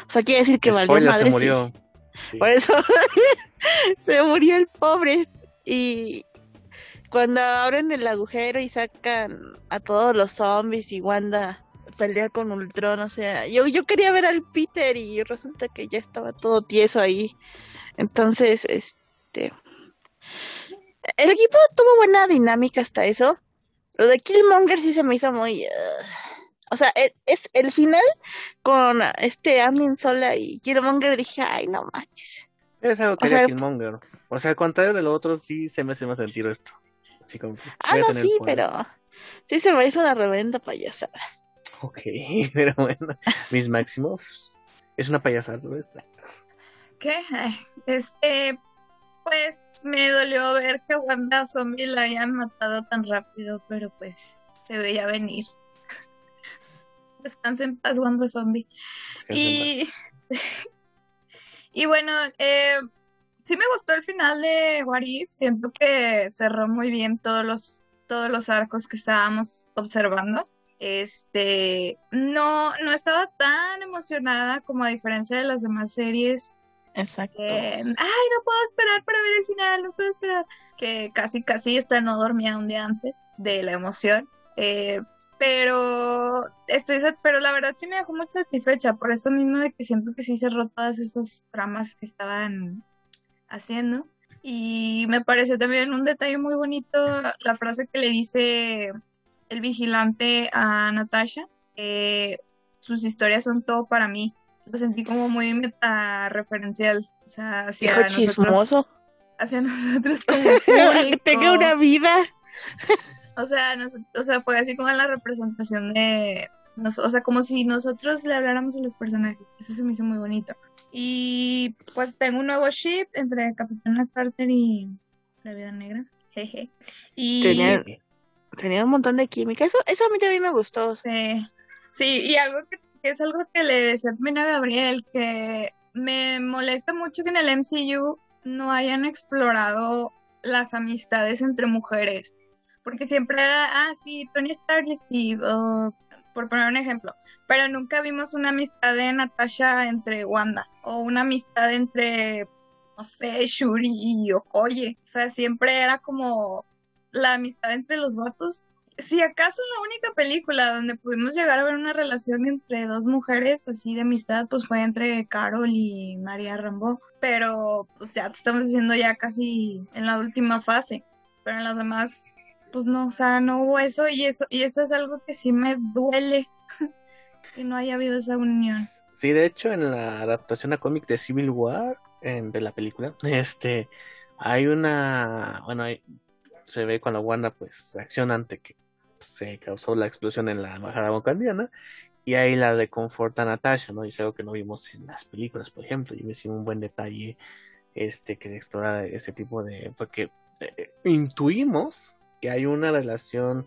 O sea, quiere decir que valió Spoiler, madre. se murió. Sí. Por eso se murió el pobre. Y cuando abren el agujero y sacan a todos los zombies y Wanda pelea con Ultron, o sea, yo, yo quería ver al Peter y resulta que ya estaba todo tieso ahí. Entonces, este... El equipo tuvo buena dinámica hasta eso. Lo de Killmonger sí se me hizo muy... ugh. O sea, el, es el final con este Amin Sola y Killmonger dije, ay, no manches. Es algo que O sea, Killmonger. O sea, al contrario de lo otro, sí se me hace más sentido esto. Como que Ah, no, sí, poder. pero sí se me hizo una reventa payasada. Ok, pero bueno, Miss Maximoff es una payasada, ¿ves? ¿Qué? Este, pues me dolió ver que Wanda Zombie la hayan matado tan rápido, pero pues se veía venir. Descansa en paz, Wanda Zombie. Y, y bueno, eh, sí me gustó el final de What If. Siento que cerró muy bien todos los, todos los arcos que estábamos observando. Este, no, no estaba tan emocionada como a diferencia de las demás series. Exacto. Ay, no puedo esperar para ver el final, no puedo esperar. Que casi, casi esta no dormía un día antes de la emoción. Eh, pero estoy pero la verdad sí me dejó muy satisfecha por eso mismo de que siento que sí cerró todas esas tramas que estaban haciendo y me pareció también un detalle muy bonito la frase que le dice el vigilante a Natasha que sus historias son todo para mí lo sentí como muy meta referencial o sea hacia Hijo nosotros chismoso. hacia nosotros como. Tenga una vida. O sea, nos- o sea, fue así como la representación de, nos- o sea, como si nosotros le habláramos a los personajes. Eso se me hizo muy bonito. Y pues tengo un nuevo ship entre Capitana Carter y la Vida Negra. Jeje. Y Tenía- Tenía un montón de química. Eso, eso a mí también me gustó. Sí, sí, y algo que es algo que le decía también a Gabriel, que me molesta mucho que en el MCU no hayan explorado las amistades entre mujeres, porque siempre era, ah, sí, Tony Stark y por poner un ejemplo, pero nunca vimos una amistad de Natasha entre Wanda, o una amistad entre, no sé, Shuri y Okoye, o sea, siempre era como la amistad entre los vatos si acaso la única película donde pudimos llegar a ver una relación entre dos mujeres así de amistad, pues fue entre Carol y María Rambo. Pero pues ya te estamos diciendo ya casi en la última fase. Pero en las demás, pues no, o sea, no hubo eso y eso, y eso es algo que sí me duele. que no haya habido esa unión. Sí, de hecho, en la adaptación a cómic de Civil War, en- de la película, este, hay una, bueno, hay- se ve cuando Wanda, pues, acciona ante que se causó la explosión en la embajada wakandiana, y ahí la reconforta a Natasha, ¿no? Y es algo que no vimos en las películas, por ejemplo, y me hicieron un buen detalle, este, que explora ese tipo de, porque eh, intuimos que hay una relación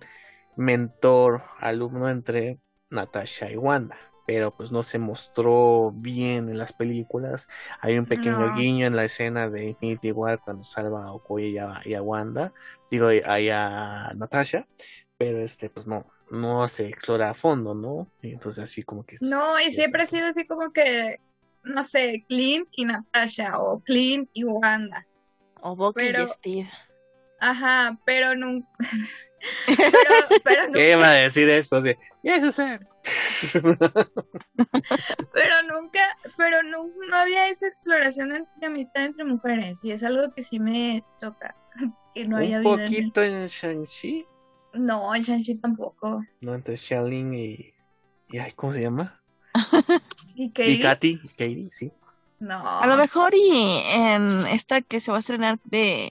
mentor-alumno entre Natasha y Wanda, pero pues no se mostró bien en las películas. Hay un pequeño No. guiño en la escena de Infinity War cuando salva a Okoye y a, y a Wanda, digo, y y a Natasha, pero este, pues no, no se explora a fondo, ¿no? Y entonces así como que... No, y siempre ha sido así como que, no sé, Clint y Natasha o Clint y Wanda. O Bucky Pero- y Steve. Ajá, pero nunca. pero, pero nunca. ¿Qué iba a decir esto? Sí. Eso sé. pero nunca, pero no, no había esa exploración de, de amistad entre mujeres y es algo que sí me toca que no haya Un habido en- poquito en Shang-Chi. No, en Shang-Chi tampoco. No, entre Xiaolin y. y ay, ¿Cómo se llama? ¿Y Y Katie? Katy. Katie, sí. No. A lo mejor y en esta que se va a estrenar de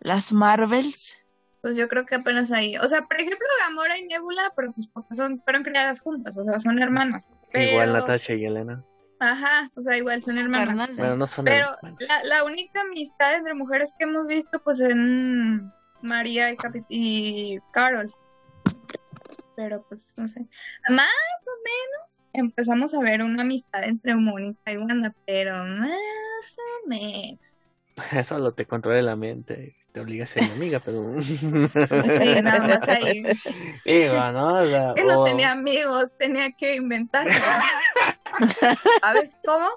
las Marvels. Pues yo creo que apenas ahí. O sea, por ejemplo, Gamora y Nebula, pero pues porque son, fueron creadas juntas, o sea, son hermanas. Pero, Igual Natasha y Elena. Ajá, o sea, igual son hermanas. Bueno, no son Pero la, la única amistad entre mujeres que hemos visto, pues en María y, y Carol. Pero pues no sé. Más o menos empezamos a ver una amistad entre Mónica y Wanda, pero más o menos. Eso lo te controla la mente. Te obliga a ser mi amiga, pero. Sí, nada más ahí. Digo, ¿no? O sea, Es que no tenía amigos, tenía que inventar. ¿Sabes cómo?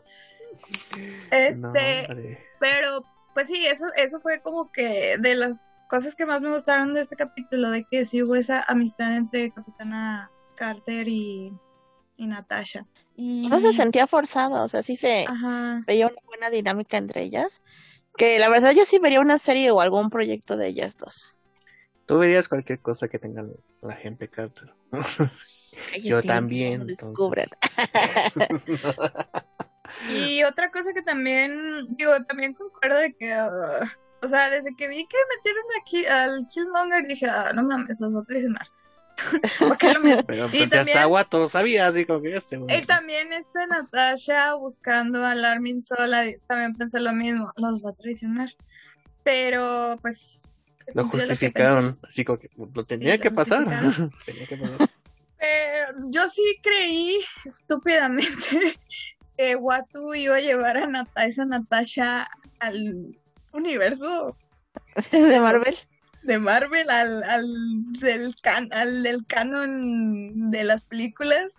Este, pero pues sí, eso, eso fue como que de las cosas que más me gustaron de este capítulo, de que sí hubo esa amistad entre Capitana Carter y, y Natasha. Y, No se sentía forzada, o sea, sí se Ajá. veía una buena dinámica entre ellas. Que la verdad yo sí vería una serie o algún proyecto de ellas dos. Tú verías cualquier cosa que tenga la gente Carter. Yo también, descubran. Y otra cosa que también, digo, también concuerdo de que, uh, o sea, desde que vi que metieron aquí al Killmonger, dije, ah, no mames, los voy a traicionar. Pero Y pues ya también- está guato, sabía, así como que este. Y también esta Natasha buscando a Larmin sola, y también pensé lo mismo, los va a traicionar. Pero pues... Lo justificaron, así como que lo tenía que pasar. Tenía que pasar. Pero yo sí creí estúpidamente que Watu iba a llevar a Nat- a esa Natasha al universo de Marvel. de Marvel, al, al, del, can, al del canon de las películas.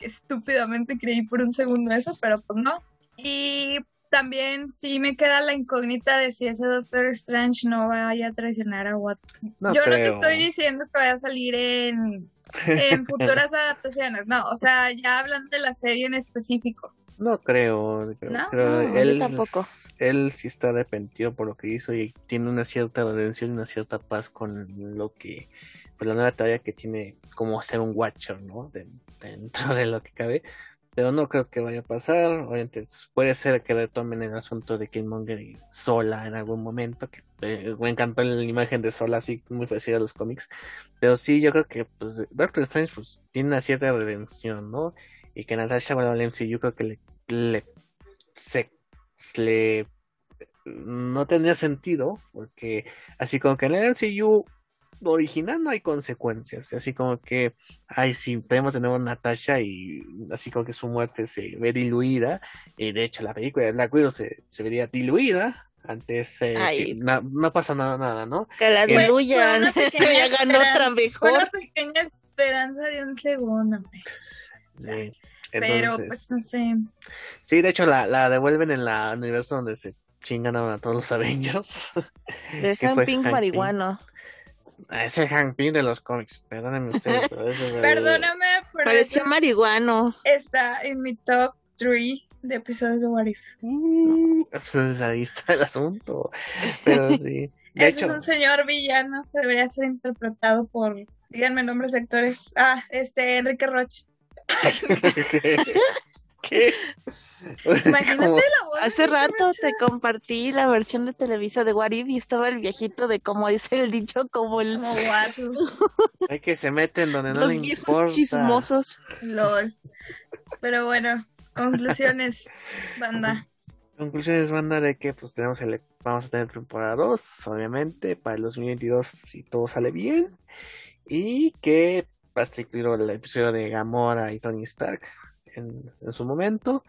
Estúpidamente creí por un segundo eso, pero pues no. Y también sí me queda la incógnita de si ese Doctor Strange no vaya a traicionar a Watu. No Yo no te estoy diciendo que vaya a salir en, en futuras adaptaciones, no, o sea, ya hablando de la serie en específico. No creo, creo, ¿No? creo No, yo él, tampoco. él sí está arrepentido por lo que hizo y tiene una cierta redención y una cierta paz con lo que, pues la nueva tarea que tiene como ser un watcher, ¿no? De- dentro de lo que cabe, pero no creo que vaya a pasar, obviamente puede ser que retomen el asunto de Killmonger y Sola en algún momento, que eh, me encantó la imagen de Sola así muy parecida a los cómics, pero sí, yo creo que pues Doctor Strange pues tiene una cierta redención, ¿no? Y que Natasha vuelva al MCU creo que le, le, se, le no tendría sentido porque así como que en el MCU original no hay consecuencias así como que ay si vemos de nuevo a Natasha y así como que su muerte se ve diluida y de hecho la película de Black Widow se, se vería diluida antes eh, Ay. na- no pasa nada nada no Que la diluyan una pequeña y hagan otra mejor. una pequeña esperanza de un segundo, Sí. pero Entonces, pues no sé. Sí, de hecho la, la devuelven en la universo donde se chingan a todos los Avengers. Fue Hank Pink Hank marihuano. Es el Hank Pym de los cómics, perdónenme ustedes. pero es el- Perdóname, pero Pareció eso marihuano. está en mi top 3 de episodios de What If. Uh, pues, ahí está el asunto. Pero sí. De Ese hecho, es un señor villano que debería ser interpretado por, díganme nombres de actores. Ah, este, Enrique Roche. ¿qué? Imagínate Como- la voz. Hace rato te compartí la versión de Televisa de What If y estaba el viejito de como dice el dicho, como el. Hay que se meten donde no los le viejos importa. chismosos. LOL. Pero bueno, conclusiones, banda. Conclusiones, banda, de que pues tenemos el, vamos a tener temporada 2, obviamente, para el 2022 si todo sale bien. Y que incluido el episodio de Gamora y Tony Stark en, en su momento.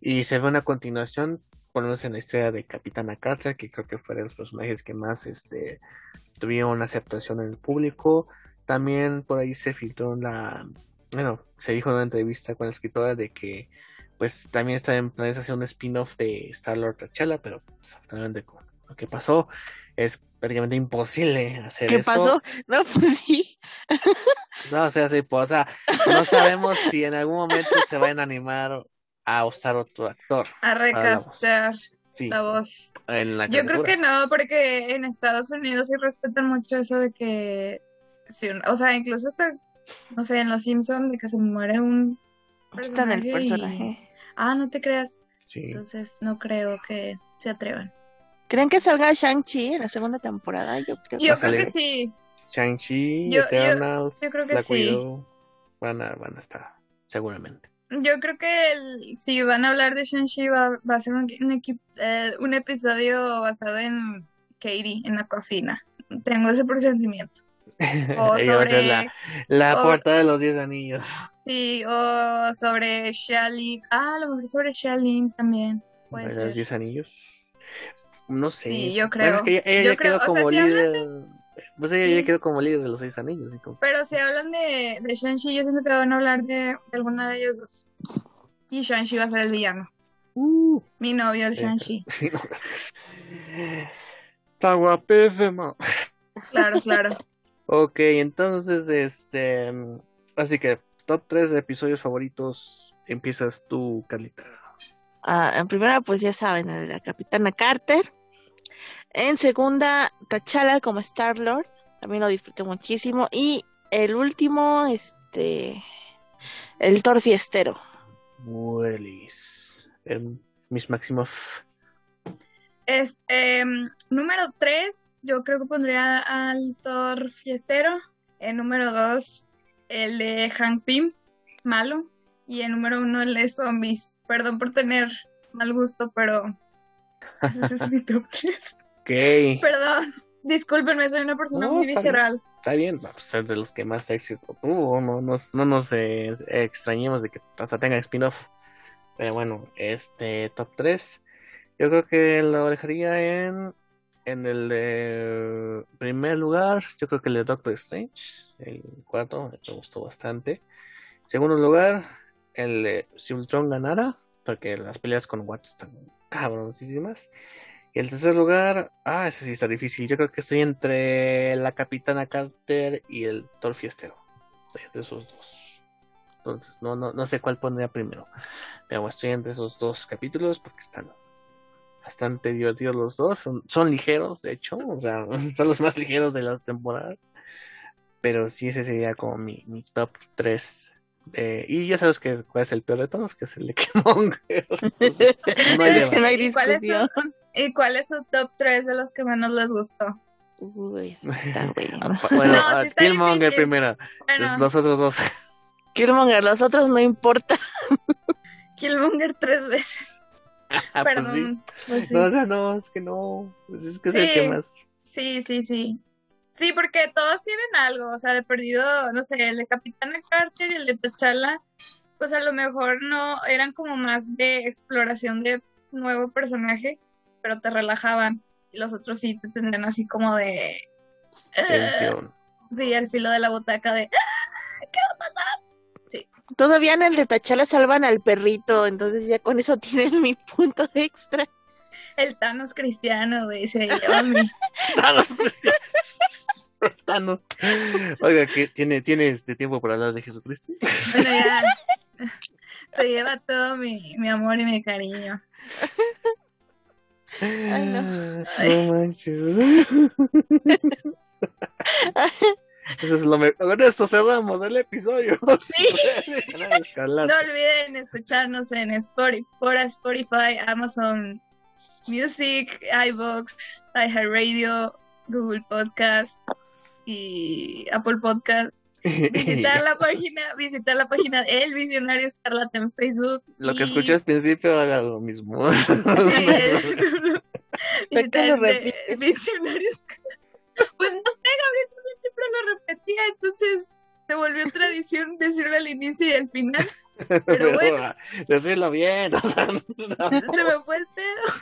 Y se ve una continuación, por lo menos en la historia de Capitana Carter, que creo que fue de los personajes que más este, tuvieron aceptación en el público. También por ahí se filtró la, bueno, se dijo en una entrevista con la escritora de que pues también está en planes hacer un spin-off de Star Lord T'Challa, pero pues, afortunadamente con lo que pasó es prácticamente imposible hacer ¿Qué eso. pasó? No, pues sí. No, sea, sí, pues, o sea, no sabemos si en algún momento se van a animar a usar otro actor. A recastear Sí, la voz. en la Yo creo que no, porque en Estados Unidos sí respetan mucho eso de que, si un- o sea, incluso hasta, no sé, en Los Simpsons, de que se muere un personaje y-. Ah, no te creas. Sí. Entonces no creo que se atrevan. ¿Creen que salga Shang-Chi en la segunda temporada? Yo creo Yo creo que sí. Shang-Chi, Yo- yo- Eternals, yo creo que Black sí. Van a, van a estar, seguramente. Yo creo que el- si van a hablar de Shang-Chi va, va a ser un, un, eh, un episodio basado en Katie, en Aquafina. Tengo ese presentimiento. O sobre, la, la o- puerta de los diez anillos. sí, o sobre Shalin. Ah, a lo mejor sobre Shalin también. Puede ¿De ser. los diez anillos? No sé. Sí, yo Bueno, es creo. que ella, ella Yo creo, quedó o sea, como si líder. Pues ella Sí. ya quedó como líder de los seis anillos. y como- Pero si hablan de, de Shang-Chi, yo siento que van a hablar de, de alguna de ellos dos. Y Shang-Chi va a ser el villano. Uh, Mi novio, el sí, Shang-Chi. no, Está guapísimo. Claro, claro. Ok, entonces, este. Así que, top 3 de episodios favoritos. Empiezas tú, Carlita. Ah, en primera, pues ya saben, la Capitana Carter. En segunda, T'Challa como Star-Lord. También lo disfruté muchísimo. Y el último, este... El Thor Fiestero. Willis. em, Miss Maximoff. Este, mm, número 3, yo creo que pondría al Thor Fiestero. El número 2, el de Hank Pym, malo. Y el número 1, el de Zombies. Perdón por tener mal gusto, pero ese es mi top 3. Perdón, discúlpenme, soy una persona No, muy está bien. visceral. Está bien, va a ser de los que más éxito tuvo. No nos, no nos eh, extrañemos de que hasta tenga spin-off. Pero bueno, este top 3. Yo creo que lo dejaría en, en el de primer lugar. Yo creo que el de Doctor Strange. El cuarto, me gustó bastante. Segundo lugar, el de si Ultron ganara. Porque las peleas con Watts están cabroncísimas. El tercer lugar, ah, ese sí está difícil. Yo creo que estoy entre la Capitana Carter y el Thor Fiestero. Estoy entre esos dos. Entonces, no, no, no sé cuál pondría primero. Pero estoy entre esos dos capítulos porque están bastante divertidos los dos. Son, son ligeros, de hecho. O sea, son los más ligeros de las temporadas. Pero sí, ese sería como mi, mi top 3. Y ya sabes que, cuál es el peor de todos, que es el de Killmonger. No hay Es que no hay ¿Y cuál es su- discusión. ¿Y cuál es su top 3 de los que menos les gustó? Uy, está bueno. Ah, Bueno, No, ah, sí está Killmonger difícil. primero. Bueno, Los otros dos. Killmonger, los otros no importa. Killmonger tres veces. Ah, pues sí. Perdón. pues sí. No, o sea, no, es que no. Pues es que es el Sí. que más. Sí, sí, sí. Sí, porque todos tienen algo, o sea, de perdido, no sé, el de Capitana Carter y el de T'Challa, pues a lo mejor no eran como más de exploración de nuevo personaje, pero te relajaban. Y los otros sí te tendrían así como de... Tensión. Sí, al filo de la butaca de... "Ah, ¿Qué va a pasar? Todavía en el de T'Challa salvan al perrito, entonces ya con eso tienen mi punto extra. El Thanos cristiano, güey, se lleva mi... Thanos, Cristian. Thanos. Oiga, que tiene, tiene este tiempo para hablar de Jesucristo. Bueno, ya. Se lleva todo mi, mi amor y mi cariño. Ay, no. No manches. Eso es lo mejor. Con esto cerramos el episodio. No olviden escucharnos en Spotify, Spotify, Amazon Music, iVoox, iHeartRadio, Google Podcast y Apple Podcast. Visitar la página, visitar la página de El Visionario Escarlata en Facebook. Lo que y- escuché al principio haga lo mismo. Sí, visitar el de-? Visionario Escarlata. Pues no sé, Gabriel también siempre lo repetía, entonces se volvió tradición decirlo al inicio y al final. Pero bueno. Decirlo bien. o sea, no. Se me fue el pedo.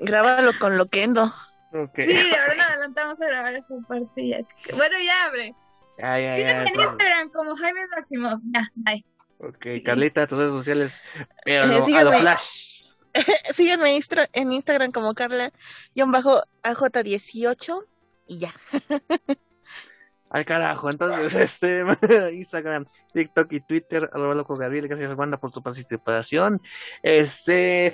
Grábalo con Loquendo. Ok. Sí, de ahora en adelante vamos a grabar esa parte ya. Bueno, ya abre. Ya, ya, ya, Síganme en. Instagram como Jaime Máximo. Ya, bye. Ok, Carlita, tus redes sociales. Pero Eh, no, a flash. Instra- en Instagram como Carla-AJ18 y ya. Al carajo, entonces, este, Instagram, TikTok y Twitter, arroba loco Gabriel, gracias banda por tu participación. Este,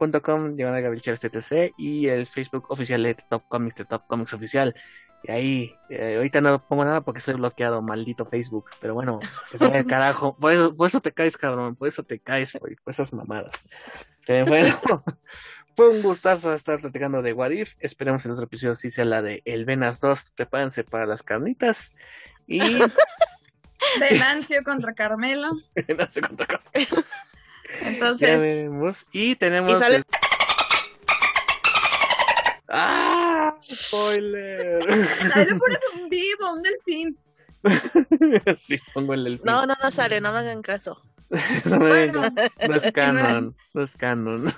Facebook.com, diagonal Gabriel Chávez TTC y el Facebook oficial de Top Comics, de Top Comics Oficial. Y ahí, eh, ahorita no pongo nada porque estoy bloqueado, maldito Facebook. Pero bueno, que se vaya al carajo. Por eso, por eso te caes, cabrón. Por eso te caes, por, por esas mamadas. Pero bueno, fue un gustazo estar platicando de What If. Esperemos en otro episodio sí sea la de El Venas 2. Prepárense para las carnitas. Y Venancio contra Carmelo. cuánto acá. Ya Entonces. Y tenemos. Y sale- el- ¡Ah! ¡Spoiler! lo pones un vivo, un delfín. sí, pongo el delfín. No, no, no sale, no me hagan caso. No, me Bueno, digas. No es canon, no es canon.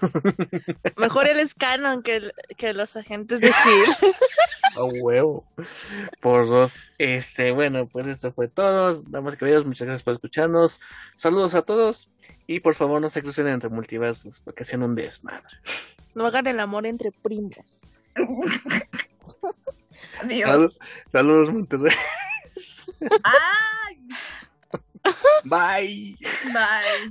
Mejor él es canon que, el- que los agentes de S.H.I.E.L.D. A huevo. Por dos. Este, bueno, pues esto fue todo. Damas y caballeros, muchas gracias por escucharnos. Saludos a todos. Y por favor, no se crucen entre multiversos, porque hacen un desmadre. No hagan el amor entre primos. Adiós. Salud- Saludos, Monterrey. Ay, Bye. bye.